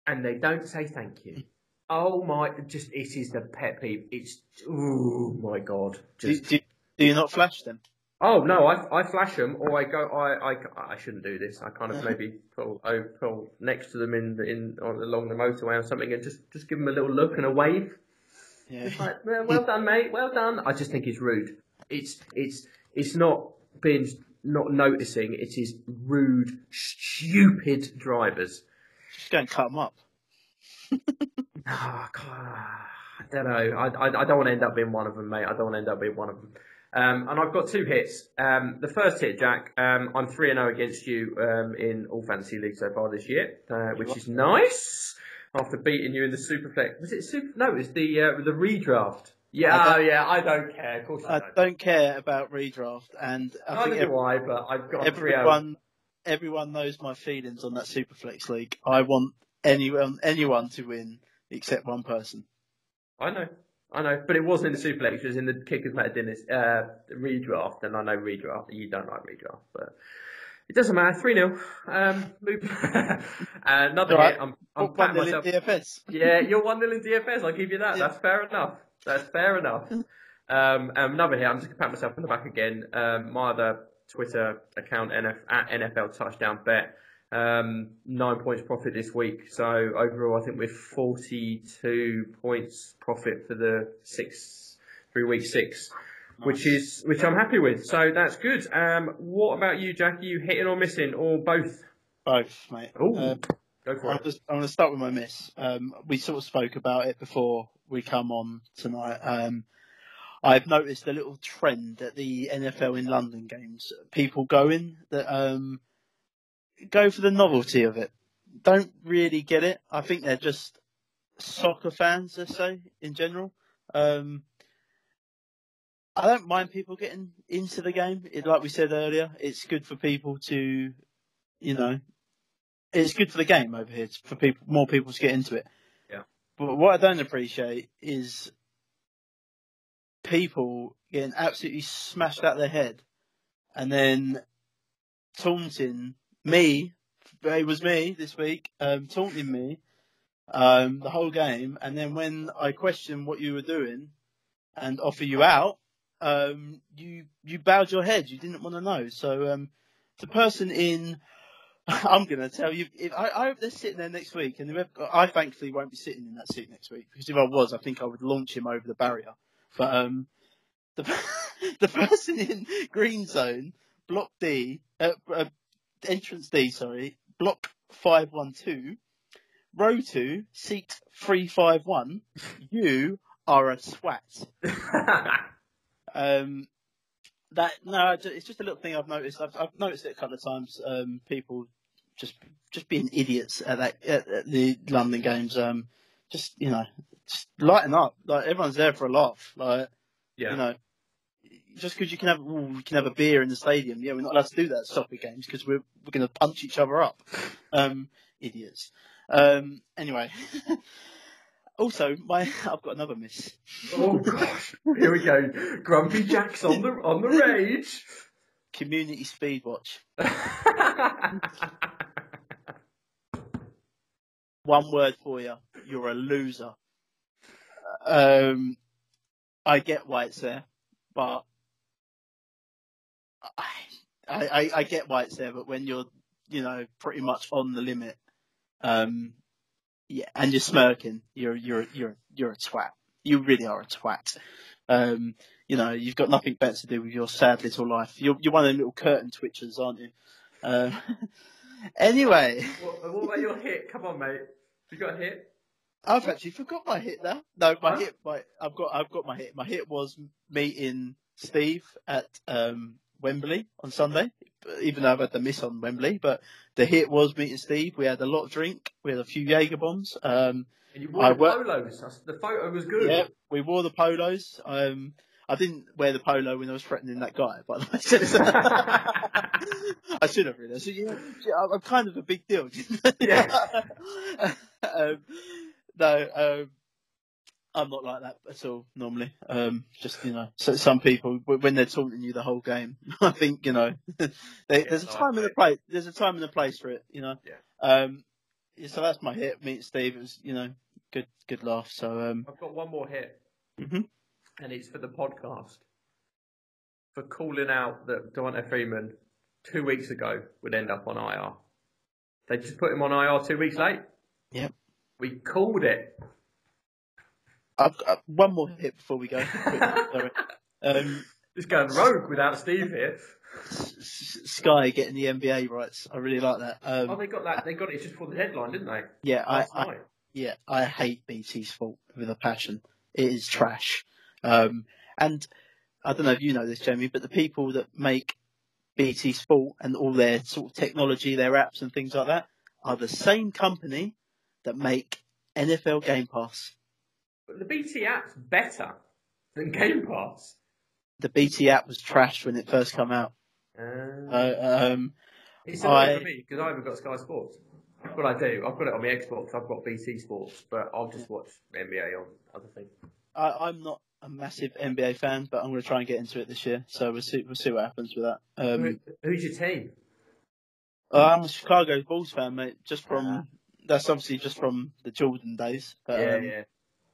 and they don't say thank you. Oh my! Just it is the pet peeve. It's oh my god!
Do, do, do you not flash them?
Oh no! I, I flash them or I go. I, I I shouldn't do this. I kind of maybe pull oh, pull next to them in in on, along the motorway or something and just just give them a little look and a wave.
Yeah.
It's like well, well done, mate. Well done. I just think it's rude. It's it's it's not being not noticing. It is rude, stupid drivers.
Just go and cut them up.
Oh, God. I don't know. I, I, I don't want to end up being one of them, mate. I don't want to end up being one of them. Um, and I've got two hits. Um, the first hit, Jack, um, I'm 3 0 against you um, in all fantasy leagues so far this year, uh, which is nice. After beating you in the Superflex. Was it Super? No, it was the, uh, the redraft. Yeah,
I
oh,
don't-
yeah, I don't care. Of course I
I
don't.
don't care about redraft, and I
Neither
think
do I, but I've got
everyone everyone knows my feelings on that Superflex league. I want anyone anyone to win except one person.
I know, I know, but it wasn't in the Superflex. It was in the Kickers Matter Dinners uh, redraft, and I know redraft. You don't like redraft, but it doesn't matter. Three 0 Um, uh, another
right.
hit. I'm, I'm
One
myself.
DFS.
Yeah, you're one 0 in DFS. I'll give you that.
Yeah.
That's fair enough. That's fair enough. Um, another hit. I'm just gonna pat myself on the back again. Um, my other Twitter account NF, at NFL Touchdown Bet. Um, nine points profit this week. So overall, I think we're 42 points profit for the six, through week six, which is which I'm happy with. So that's good. Um, what about you, Jack? Are you hitting or missing, or both?
Both, mate.
Ooh,
Uh,
go for
I'm
it.
just, I'm going to start with my miss. Um, we sort of spoke about it before we come on tonight. Um, I've noticed a little trend at the NFL in London games. People going that um, go for the novelty of it. Don't really get it. I think they're just soccer fans, let's say, in general. Um, I don't mind people getting into the game. It, like we said earlier, it's good for people to, you know, it's good for the game over here it's for people, more people to get into it.
Yeah.
But what I don't appreciate is people getting absolutely smashed out their head and then taunting me. It was me this week, um, taunting me um, the whole game, and then when I questioned what you were doing and offer you out, um, you you bowed your head. You didn't want to know. So um, the person in, I'm going to tell you. If, I, I hope they're sitting there next week, and I thankfully won't be sitting in that seat next week because if I was, I think I would launch him over the barrier. But um, the the person in green zone, block D, uh, uh, entrance D, sorry, block five one two, row two, seat three five one. You are a swat. Um, that no, it's just a little thing I've noticed. I've, I've noticed it a couple of times. Um, people just just being idiots at that at, at the London games. Um, just you know, just lighten up. Like everyone's there for a laugh. Like
yeah.
you know, just because you can have ooh, we can have a beer in the stadium. Yeah, we're not allowed to do that at soccer games because we're we're going to punch each other up. Um, idiots. Um, anyway. Also, my I've got another miss.
oh gosh, here we go. Grumpy Jack's on the on the rage.
Community Speed Watch. One word for you: you're a loser. Um, I get why it's there, but I, I I get why it's there. But when you're you know pretty much on the limit, um, yeah, and you're smirking. You're you're you're you're a twat. You really are a twat. Um, you know, you've got nothing better to do with your sad little life. You're you're one of them little curtain twitchers, aren't you? Um, anyway,
what, what about your hit? Come on, mate. You got a hit?
I've actually forgot my hit now. No, my
Huh?
hit. My I've got I've got my hit. My hit was meeting Steve at um, Wembley on Sunday. Even though I've had the miss on Wembley, but the hit was meeting Steve. We had a lot of drink. We had a few Jaeger bombs. Um,
And you wore
I
the polos. The photo was good.
Yeah, we wore the polos. Um, I didn't wear the polo when I was threatening that guy, by the way. I should have really. So, yeah, I'm I'm kind of a big deal.
Yeah.
um, no, um, I'm not like that at all normally. Um, just you know, so some people when they're taunting you the whole game, I think you know, they, there's a time and a place. There's a time and a place for it. You know.
Yeah.
Um, yeah, so that's my hit. Meet Steve. It was you know good good laugh. So um,
I've got one more hit,
mhm.
and it's for the podcast. For calling out that Devonta Freeman two weeks ago would end up on IR. They just put him on IR two weeks late.
Yep.
We called it.
I've got one more hit before we go. Sorry. Um,
Just going rogue without Steve here.
S- S- Sky getting the NBA rights. I really like that.
Oh,
Um,
they got that. They got it just for the headline, didn't they?
yeah, I, I yeah I hate BT Sport with a passion. It is trash. Um, and I don't know if you know this, Jamie, but the people that make BT Sport and all their sort of technology, their apps and things like that, are the same company that make NFL Game Pass.
But the BT app's better than Game Pass.
The BT app was trash when it first came out.
Uh,
Uh, um,
it's
I-
for me because I haven't got Sky Sports. What I do, I've got it on my Xbox. I've got BT Sports, but I'll just watch NBA on other things.
I, I'm not a massive NBA fan, but I'm going to try and get into it this year. So we'll see. We'll see what happens with that. Um,
Who- Who's your team?
I'm a Chicago Bulls fan, mate. Just from
Ah.
that's obviously just from the Jordan days. But,
yeah,
um,
yeah.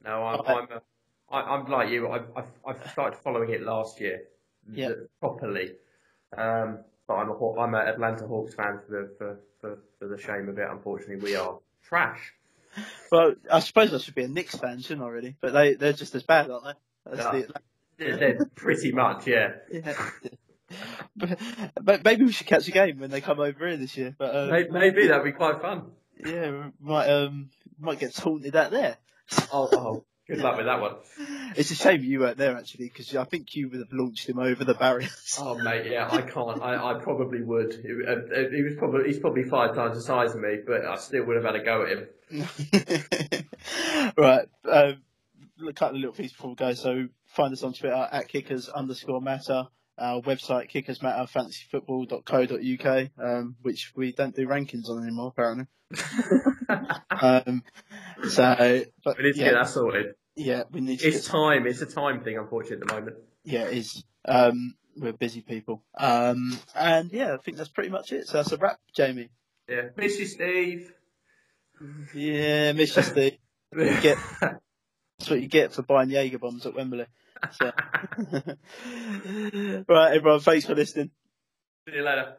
No, I'm
I-
I'm, a, I, I'm like you. I've, I've I've started following it last year,
Yeah.
properly. Um, but I'm a I'm an Atlanta Hawks fan for the for, for, for the shame of it. Unfortunately, we are trash.
Well, I suppose I should be a Knicks fan, shouldn't I? Really, but they they're just as bad, aren't they? That's
Yeah.
the,
They're, they're pretty much, yeah.
yeah. but, but maybe we should catch a game when they come over here this year. But um,
Maybe, maybe that'd be quite fun.
yeah, might um might get taunted out there.
Oh, oh, Good luck with that one.
It's a shame you weren't there actually, because I think you would have launched him over the barriers.
Oh mate, yeah, I can't. I, I probably would. He, uh, he was probably he's probably five times the size of me, but I still would have had a go at him.
right. Um, a couple of little things before we go. So find us on Twitter at kickers underscore matter. Our website kickers matter fantasyfootball.co.uk, um, which we don't do rankings on anymore apparently. um, so, but
We need to
yeah,
get that sorted.
yeah, we need to.
It's time. It's a time thing, unfortunately, at the moment.
yeah, it is. Um, we're busy people. Um, and yeah, I think that's pretty much it. So that's a wrap, Jamie.
Yeah, miss you, Steve.
Yeah, miss you, Steve. Get- That's what you get for buying Jaeger bombs at Wembley. So. right, everyone, thanks for listening.
See you later.